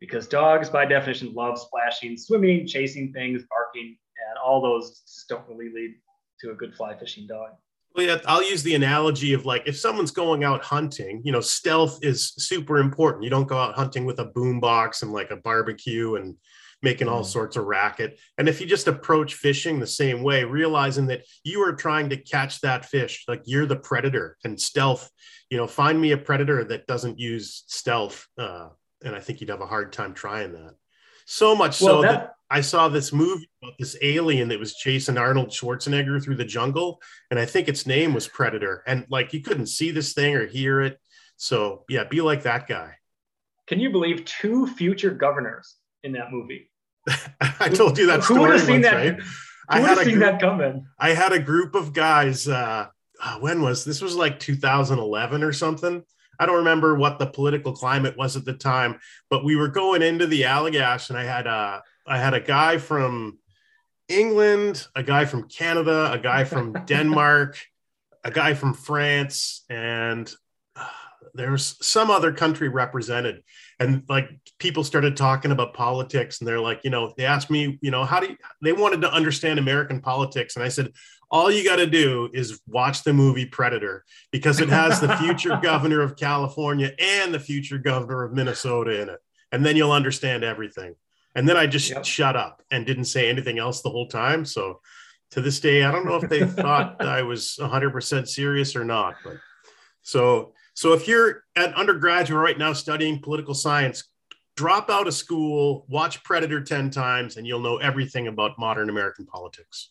Because dogs, by definition, love splashing, swimming, chasing things, barking, and all those just don't really lead to a good fly fishing dog. Well, yeah, I'll use the analogy of like if someone's going out hunting, you know, stealth is super important. You don't go out hunting with a boom box and like a barbecue and making all mm. sorts of racket. And if you just approach fishing the same way, realizing that you are trying to catch that fish, like you're the predator and stealth, you know, find me a predator that doesn't use stealth. Uh, and I think you'd have a hard time trying that. So much well, so that, that I saw this movie about this alien that was chasing Arnold Schwarzenegger through the jungle, and I think its name was Predator. And like you couldn't see this thing or hear it. So yeah, be like that guy. Can you believe two future governors in that movie? I told you that Who story. Who would have seen that? Right? Who I had seen group, that coming. I had a group of guys. Uh, uh, when was this? Was like 2011 or something. I don't remember what the political climate was at the time, but we were going into the Allagash, and I had a I had a guy from England, a guy from Canada, a guy from Denmark, a guy from France, and uh, there's some other country represented. And like people started talking about politics, and they're like, you know, they asked me, you know, how do you, they wanted to understand American politics, and I said, all you got to do is watch the movie Predator because it has the future governor of California and the future governor of Minnesota in it, and then you'll understand everything. And then I just yep. shut up and didn't say anything else the whole time. So to this day, I don't know if they thought I was 100% serious or not. But so, so if you're an undergraduate right now studying political science, drop out of school, watch Predator 10 times, and you'll know everything about modern American politics.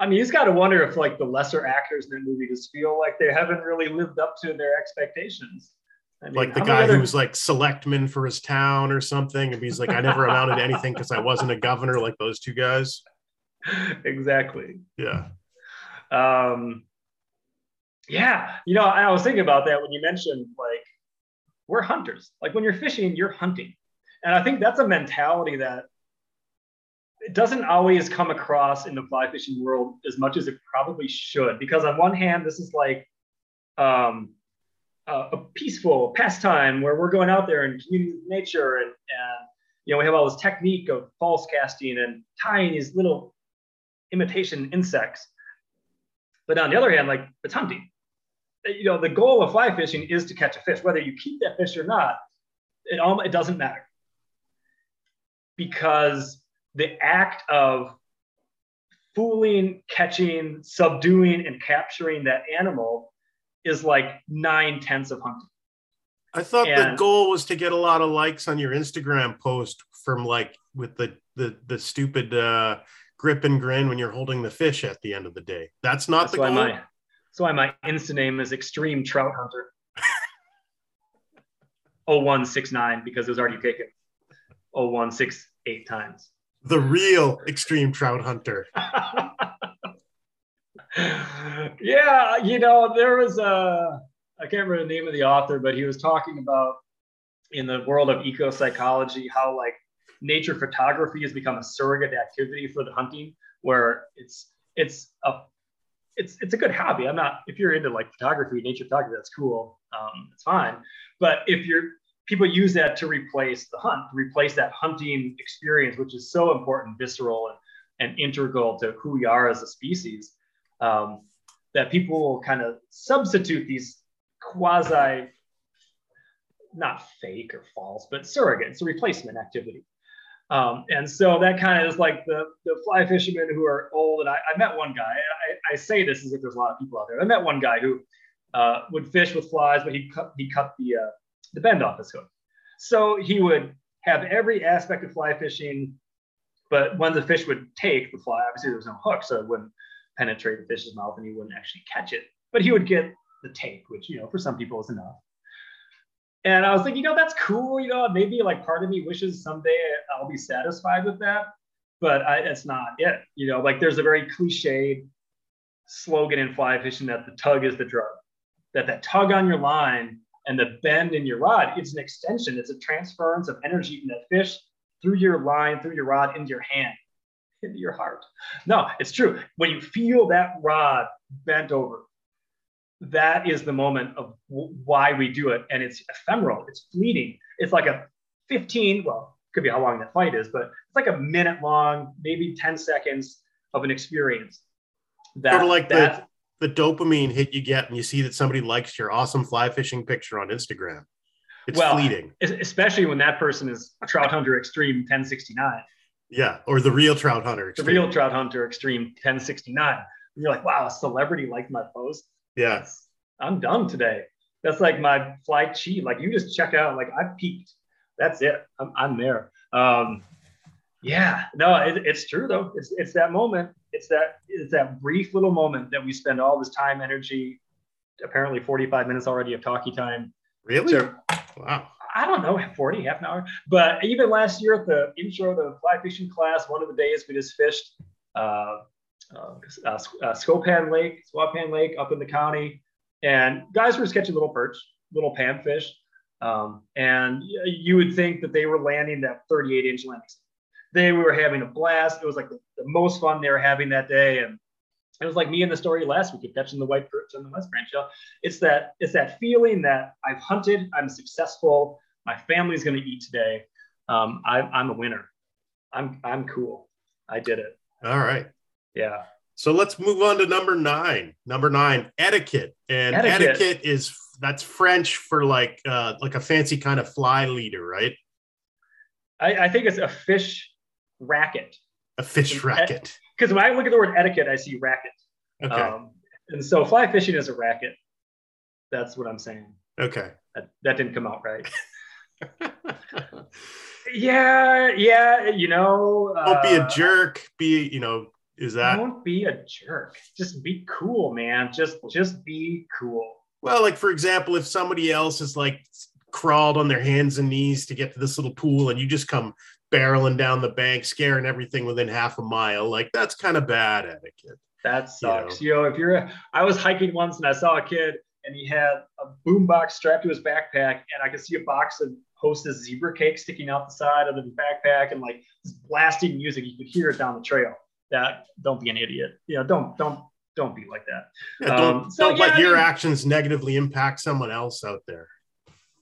I mean, he's got to wonder if like the lesser actors in the movie just feel like they haven't really lived up to their expectations. I mean, like the guy other... who was like selectman for his town or something. And he's like, I never amounted to anything because I wasn't a governor like those two guys. Exactly. Yeah. Um, yeah. You know, I was thinking about that when you mentioned like, we're hunters. Like when you're fishing, you're hunting. And I think that's a mentality that it doesn't always come across in the fly fishing world as much as it probably should. Because on one hand, this is like, um, uh, a peaceful pastime where we're going out there and communing with nature and, and you know we have all this technique of false casting and tying these little imitation insects but on the other hand like it's hunting you know the goal of fly fishing is to catch a fish whether you keep that fish or not it, all, it doesn't matter because the act of fooling catching subduing and capturing that animal is like nine tenths of hunting. I thought and, the goal was to get a lot of likes on your Instagram post from like with the the the stupid uh, grip and grin when you're holding the fish at the end of the day. That's not that's the goal. My, that's why my Insta name is Extreme Trout Hunter. 0169 because it was already taken 0168 times. The real Extreme Trout Hunter. yeah, you know, there was a, I can't remember the name of the author, but he was talking about in the world of eco psychology how like nature photography has become a surrogate activity for the hunting, where it's it's a it's it's a good hobby. I'm not if you're into like photography, nature photography, that's cool. Um, it's fine. But if you're people use that to replace the hunt, replace that hunting experience, which is so important, visceral and, and integral to who we are as a species um, that people will kind of substitute these quasi, not fake or false, but surrogate. It's a replacement activity. Um, and so that kind of is like the, the fly fishermen who are old. And I, I met one guy, I, I, say this as if there's a lot of people out there. I met one guy who uh, would fish with flies, but he cut, he cut the, uh, the bend off his hook. So he would have every aspect of fly fishing, but when the fish would take the fly, obviously there was no hook, so it wouldn't penetrate the fish's mouth and he wouldn't actually catch it. But he would get the take, which, you know, for some people is enough. And I was thinking, you know, that's cool. You know, maybe like part of me wishes someday I'll be satisfied with that, but I, it's not it. You know, like there's a very cliched slogan in fly fishing that the tug is the drug. that that tug on your line and the bend in your rod, it's an extension. It's a transference of energy from that fish through your line, through your rod, into your hand, into your heart. No, it's true. When you feel that rod bent over, that is the moment of w- why we do it. And it's ephemeral, it's fleeting. It's like a 15, well, could be how long that fight is, but it's like a minute long, maybe 10 seconds of an experience. That, sort of like that, the, the dopamine hit you get when you see that somebody likes your awesome fly fishing picture on Instagram. It's well, fleeting. Especially when that person is a trout hunter extreme 1069. Yeah, or the real trout hunter. Extreme. The real trout hunter extreme 1069. And you're like, wow, a celebrity liked my post. Yeah. I'm done today. That's like my fly chi. Like you just check out, like I peaked. That's it. I'm, I'm there. Um, yeah, no, it, it's true though. It's, it's that moment. It's that, it's that brief little moment that we spend all this time, energy, apparently 45 minutes already of talkie time. Really? To, wow. I don't know, 40, half an hour. But even last year at the intro, the fly fishing class, one of the days we just fished uh, uh, uh, uh Scopan Lake, Squapan Lake up in the county. And guys were catching little perch, little panfish. Um, and you would think that they were landing that 38 inch lengths. They were having a blast. It was like the, the, most fun they were having that day. And it was like me in the story last week of catching the white perch on the West Branch. It's that it's that feeling that I've hunted, I'm successful, my family's going to eat today. Um, I, I'm a winner. I'm I'm cool. I did it. All right. Yeah. So let's move on to number nine. Number nine, etiquette. And etiquette, etiquette is that's French for like uh, like a fancy kind of fly leader, right? I, I think it's a fish racket. A fish racket. Because when I look at the word etiquette, I see racket. Okay. Um, and so fly fishing is a racket. That's what I'm saying. Okay. That, that didn't come out right. yeah, yeah. You know, don't uh, be a uh, jerk. Be you know, is that? Don't be a jerk. Just be cool, man. Just just be cool. Well, like for example, if somebody else is like crawled on their hands and knees to get to this little pool and you just come barreling down the bank, scaring everything within half a mile, like that's kind of bad etiquette. That sucks. You know, you know if you're, I was hiking once and I saw a kid and he had a boombox strapped to his backpack and I could see a box of Hostess zebra cake sticking out the side of the backpack and like this blasting music. You could hear it down the trail. That don't be an idiot. You know, don't don't don't be like that. Yeah, don't um, so, don't yeah, let I your mean, actions negatively impact someone else out there.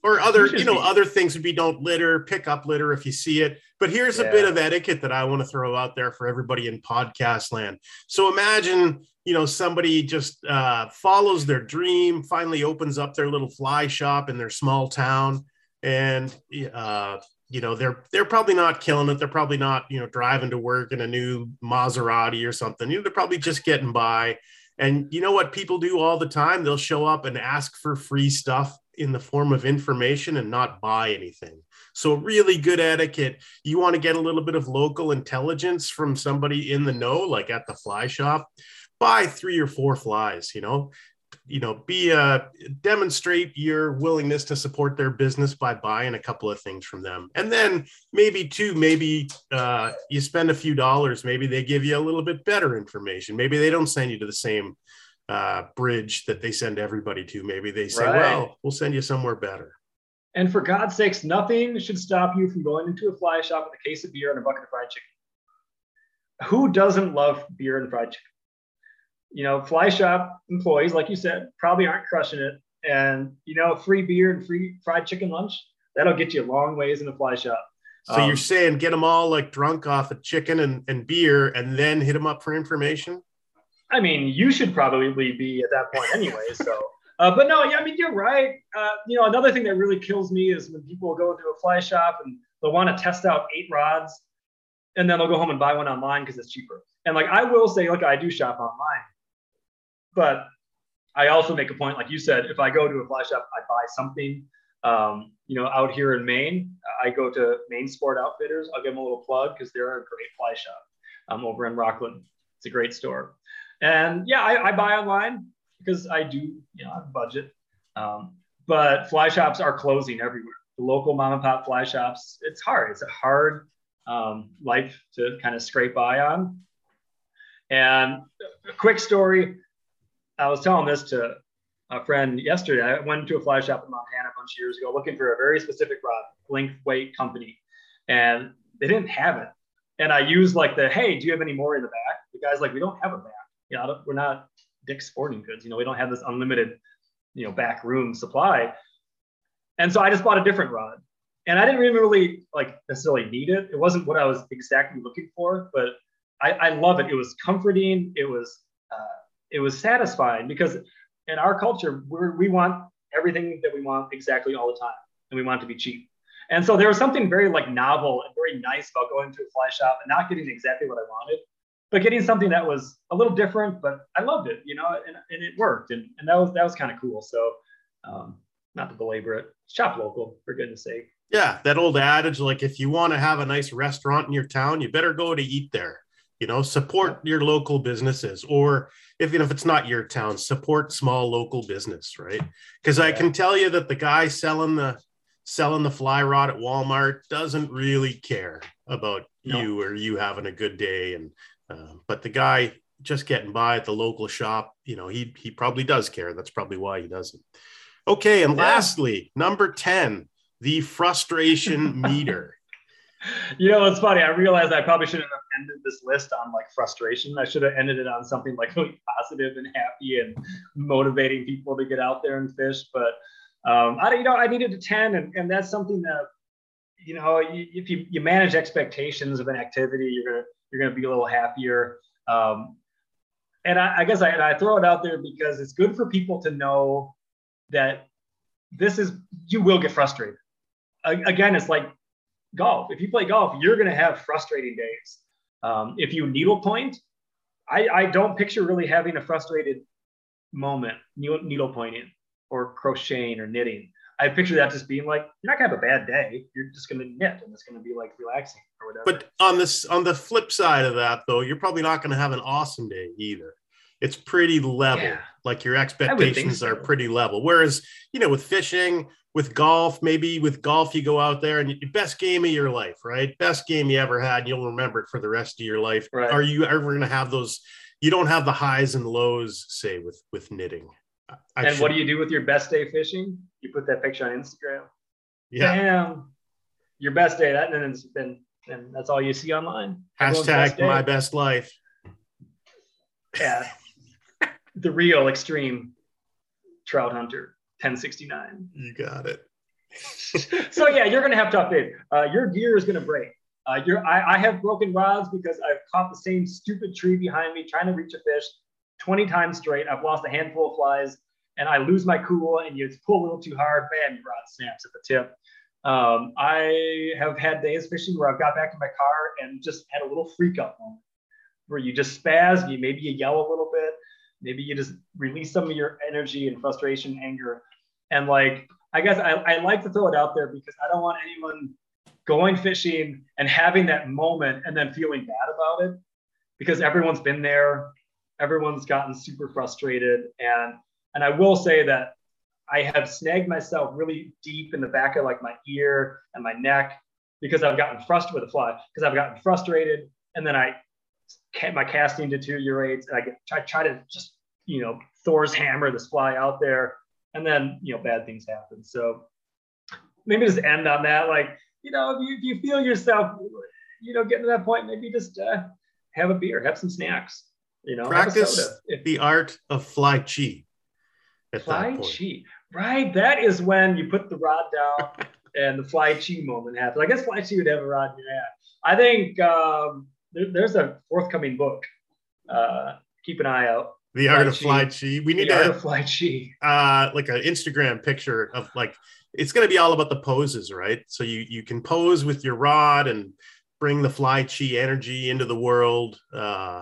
Or other, you know, other things would be don't litter, pick up litter if you see it. But here's yeah. a bit of etiquette that I want to throw out there for everybody in podcast land. So imagine, you know, somebody just uh, follows their dream, finally opens up their little fly shop in their small town, and uh, you know they're they're probably not killing it. They're probably not you know driving to work in a new maserati or something. You know they're probably just getting by. And you know what people do all the time? They'll show up and ask for free stuff in the form of information and not buy anything. So really good etiquette. You want to get a little bit of local intelligence from somebody in the know like at the fly shop? Buy three or four flies you know you know be uh demonstrate your willingness to support their business by buying a couple of things from them. And then maybe two maybe uh you spend a few dollars maybe they give you a little bit better information. Maybe they don't send you to the same uh bridge that they send everybody to. Maybe they say right. well we'll send you somewhere better. And for god's sakes nothing should stop you from going into a fly shop with a case of beer and a bucket of fried chicken. Who doesn't love beer and fried chicken you know, fly shop employees, like you said, probably aren't crushing it. And, you know, free beer and free fried chicken lunch, that'll get you a long ways in a fly shop. So um, you're saying get them all like drunk off of chicken and, and beer and then hit them up for information? I mean, you should probably be at that point anyway. So, uh, but no, yeah, I mean, you're right. Uh, you know, another thing that really kills me is when people go into a fly shop and they'll want to test out eight rods and then they'll go home and buy one online because it's cheaper. And like, I will say, look, I do shop online. But I also make a point, like you said, if I go to a fly shop, I buy something. Um, you know, out here in Maine, I go to Maine Sport Outfitters. I'll give them a little plug because they're a great fly shop um, over in Rockland. It's a great store. And yeah, I, I buy online because I do, you know, I budget. Um, but fly shops are closing everywhere. The local mom and pop fly shops, it's hard. It's a hard um, life to kind of scrape by on. And a quick story I was telling this to a friend yesterday. I went to a fly shop in Montana a bunch of years ago looking for a very specific rod, length, weight, company, and they didn't have it. And I used like the, hey, do you have any more in the back? The guy's like, we don't have a back. You know, we're not Dick's Sporting Goods. You know, we don't have this unlimited, you know, back room supply. And so I just bought a different rod. And I didn't even really like necessarily need it. It wasn't what I was exactly looking for, but I, I love it. It was comforting. It was uh, it was satisfying because in our culture we want everything that we want exactly all the time, and we want it to be cheap. And so there was something very like novel and very nice about going to a fly shop and not getting exactly what I wanted, but getting something that was a little different. But I loved it, you know, and, and it worked, and, and that was that was kind of cool. So, um, not to belabor it, shop local for goodness sake. Yeah, that old adage, like if you want to have a nice restaurant in your town, you better go to eat there. You know, support your local businesses, or if if it's not your town, support small local business, right? Because I can tell you that the guy selling the selling the fly rod at Walmart doesn't really care about no. you or you having a good day, and uh, but the guy just getting by at the local shop, you know, he he probably does care. That's probably why he doesn't. Okay, and yeah. lastly, number ten, the frustration meter. You know, it's funny. I realized I probably shouldn't have ended this list on like frustration. I should have ended it on something like really positive and happy and motivating people to get out there and fish. But um, I, you know, I needed a 10 and, and that's something that, you know, you, if you, you manage expectations of an activity, you're to, you're to be a little happier. Um, and I, I guess I, I throw it out there because it's good for people to know that this is, you will get frustrated. Again, it's like golf. If you play golf, you're going to have frustrating days. Um, if you needlepoint, I, I don't picture really having a frustrated moment needlepointing or crocheting or knitting. I picture that just being like you're not gonna have a bad day. You're just gonna knit and it's gonna be like relaxing or whatever. But on this on the flip side of that though, you're probably not gonna have an awesome day either. It's pretty level. Yeah. Like your expectations so. are pretty level. Whereas, you know, with fishing, with golf, maybe with golf, you go out there and your best game of your life, right? Best game you ever had, and you'll remember it for the rest of your life. Right. Are you ever going to have those? You don't have the highs and lows, say, with with knitting. I and should... what do you do with your best day fishing? You put that picture on Instagram. Yeah. Damn, your best day. That and then and that's all you see online. Hashtag best my best life. Yeah. the real extreme trout hunter. 1069. You got it. so yeah, you're gonna have tough days. Uh, your gear is gonna break. Uh, I, I have broken rods because I've caught the same stupid tree behind me trying to reach a fish 20 times straight. I've lost a handful of flies and I lose my cool and you pull a little too hard, bam, your rod snaps at the tip. Um, I have had days fishing where I've got back in my car and just had a little freak out moment where you just spaz, you maybe you yell a little bit, maybe you just release some of your energy and frustration, anger. And like, I guess I, I like to throw it out there because I don't want anyone going fishing and having that moment and then feeling bad about it because everyone's been there. Everyone's gotten super frustrated. And, and I will say that I have snagged myself really deep in the back of like my ear and my neck because I've gotten frustrated with a fly because I've gotten frustrated and then I my casting deteriorates and I get try, try to just you know Thor's hammer this fly out there and then you know bad things happen. So maybe just end on that. Like you know if you, if you feel yourself you know getting to that point, maybe just uh, have a beer, have some snacks. You know, practice if, the art of fly chi. fly chi, right? That is when you put the rod down and the fly chi moment happens. I guess fly chi would have a rod in your hand. I think um, there, there's a forthcoming book. Uh, keep an eye out. The art of fly chi. We need the to have fly chi. Uh, like an Instagram picture of like it's going to be all about the poses, right? So you you can pose with your rod and bring the fly chi energy into the world. Uh,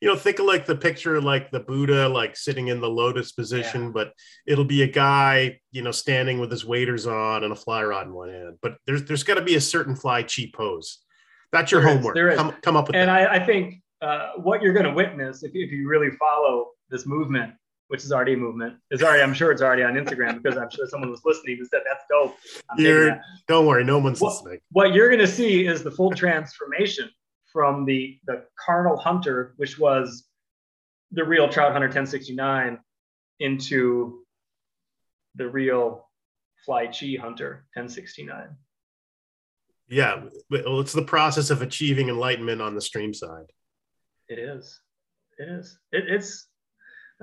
you know, think of like the picture, like the Buddha, like sitting in the lotus position, yeah. but it'll be a guy, you know, standing with his waders on and a fly rod in one hand. But there's there's got to be a certain fly chi pose. That's your there homework. Is, there is. Come, come up with and that. I, I think uh, what you're going to witness if, if you really follow this movement, which is already a movement, is already, I'm sure it's already on Instagram because I'm sure someone was listening who said, that's dope. That. Don't worry, no one's what, listening. What you're going to see is the full transformation from the, the carnal hunter, which was the real trout hunter 1069, into the real fly chi hunter 1069 yeah well it's the process of achieving enlightenment on the stream side. It is. It is. It, it's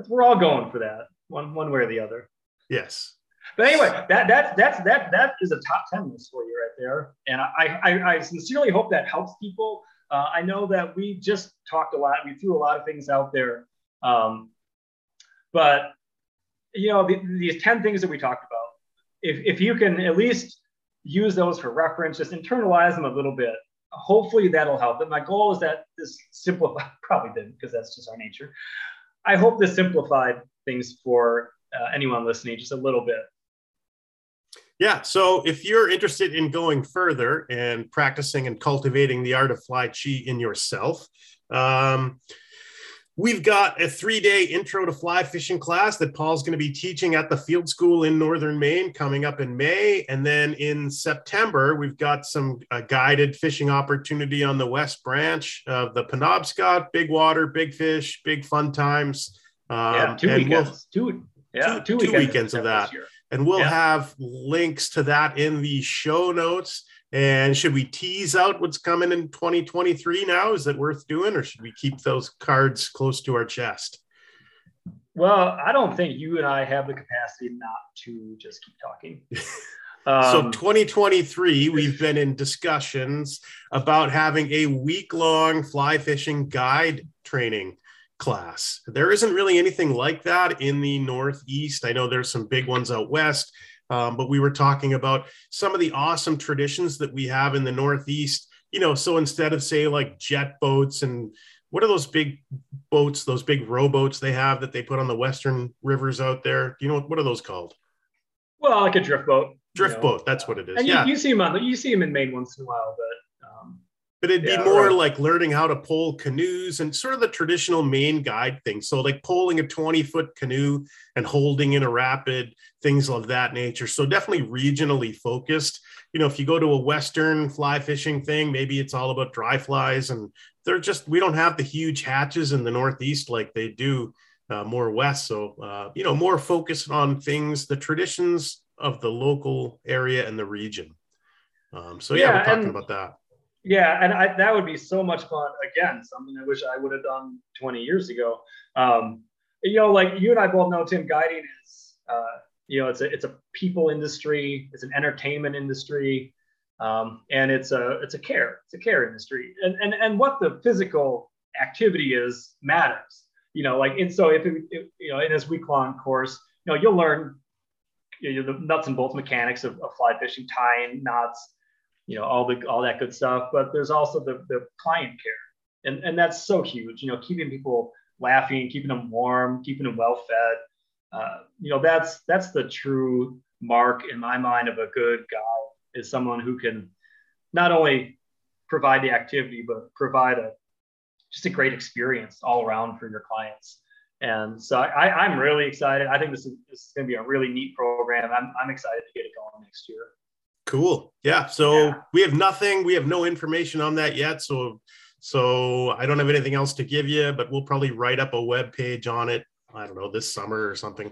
we're all going for that one one way or the other. Yes. But anyway that that's that's that that is a top 10 list for you right there. And i i, I sincerely hope that helps people. Uh, i know that we just talked a lot. We threw a lot of things out there. Um, but you know the, these 10 things that we talked about if, if you can at least use those for reference, just internalize them a little bit. Hopefully that'll help. But my goal is that this simplified, probably didn't because that's just our nature. I hope this simplified things for uh, anyone listening just a little bit. Yeah. So if you're interested in going further and practicing and cultivating the art of fly chi in yourself, um, We've got a three day intro to fly fishing class that Paul's going to be teaching at the field school in Northern Maine coming up in May. And then in September, we've got some uh, guided fishing opportunity on the West Branch of the Penobscot, big water, big fish, big fun times. Um, yeah, two weekends. We'll, two, yeah, two, two weekends, weekends of that. And we'll yeah. have links to that in the show notes. And should we tease out what's coming in 2023 now? Is it worth doing, or should we keep those cards close to our chest? Well, I don't think you and I have the capacity not to just keep talking. Um, so 2023, we've been in discussions about having a week-long fly fishing guide training class. There isn't really anything like that in the Northeast. I know there's some big ones out west. Um, but we were talking about some of the awesome traditions that we have in the Northeast. You know, so instead of say like jet boats and what are those big boats, those big rowboats they have that they put on the western rivers out there? Do you know what are those called? Well, like a drift boat. Drift you know? boat, that's what it is. And you, yeah. you see them on you see them in Maine once in a while, but but it'd yeah, be more right. like learning how to pole canoes and sort of the traditional Maine guide thing. So like poling a 20 foot canoe and holding in a rapid, things of that nature. So definitely regionally focused. You know, if you go to a Western fly fishing thing, maybe it's all about dry flies and they're just, we don't have the huge hatches in the Northeast like they do uh, more West. So, uh, you know, more focused on things, the traditions of the local area and the region. Um, so yeah, yeah we're talking about that yeah, and I, that would be so much fun. Again, something I wish I would have done 20 years ago. Um, you know, like you and I both know, Tim, guiding is, uh, you know, it's a it's a people industry, it's an entertainment industry, um, and it's a it's a care it's a care industry, and and and what the physical activity is matters. You know, like and so if, it, if you know in this week long course, you know, you'll learn you know, the nuts and bolts mechanics of, of fly fishing, tying knots, you know all the all that good stuff but there's also the, the client care and and that's so huge you know keeping people laughing keeping them warm keeping them well fed uh, you know that's that's the true mark in my mind of a good guy is someone who can not only provide the activity but provide a just a great experience all around for your clients and so I, I'm really excited. I think this is, this is going to be a really neat program. I'm, I'm excited to get it going next year. Cool. Yeah. So yeah. we have nothing. We have no information on that yet. So so I don't have anything else to give you, but we'll probably write up a web page on it. I don't know this summer or something.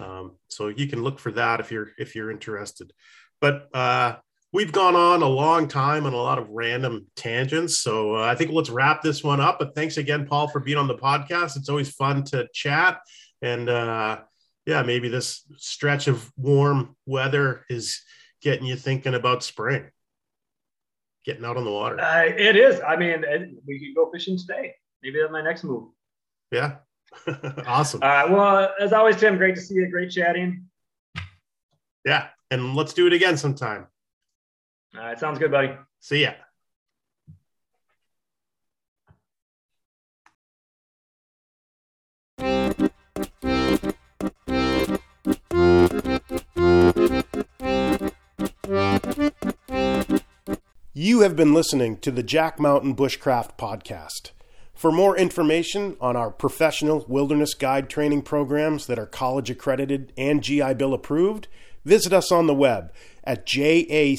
Um, so you can look for that if you're if you're interested. But uh, we've gone on a long time and a lot of random tangents. So uh, I think let's wrap this one up. But thanks again, Paul, for being on the podcast. It's always fun to chat. And uh, yeah, maybe this stretch of warm weather is getting you thinking about spring, getting out on the water. Uh, it is. I mean, we could go fishing today. Maybe that's my next move. Yeah. awesome. All right. Well, as always, Tim, great to see you. Great chatting. Yeah. And let's do it again sometime. All right. Sounds good, buddy. See ya. You have been listening to the Jack Mountain Bushcraft Podcast. For more information on our professional wilderness guide training programs that are college accredited and GI Bill approved, visit us on the web at jackmtn.com.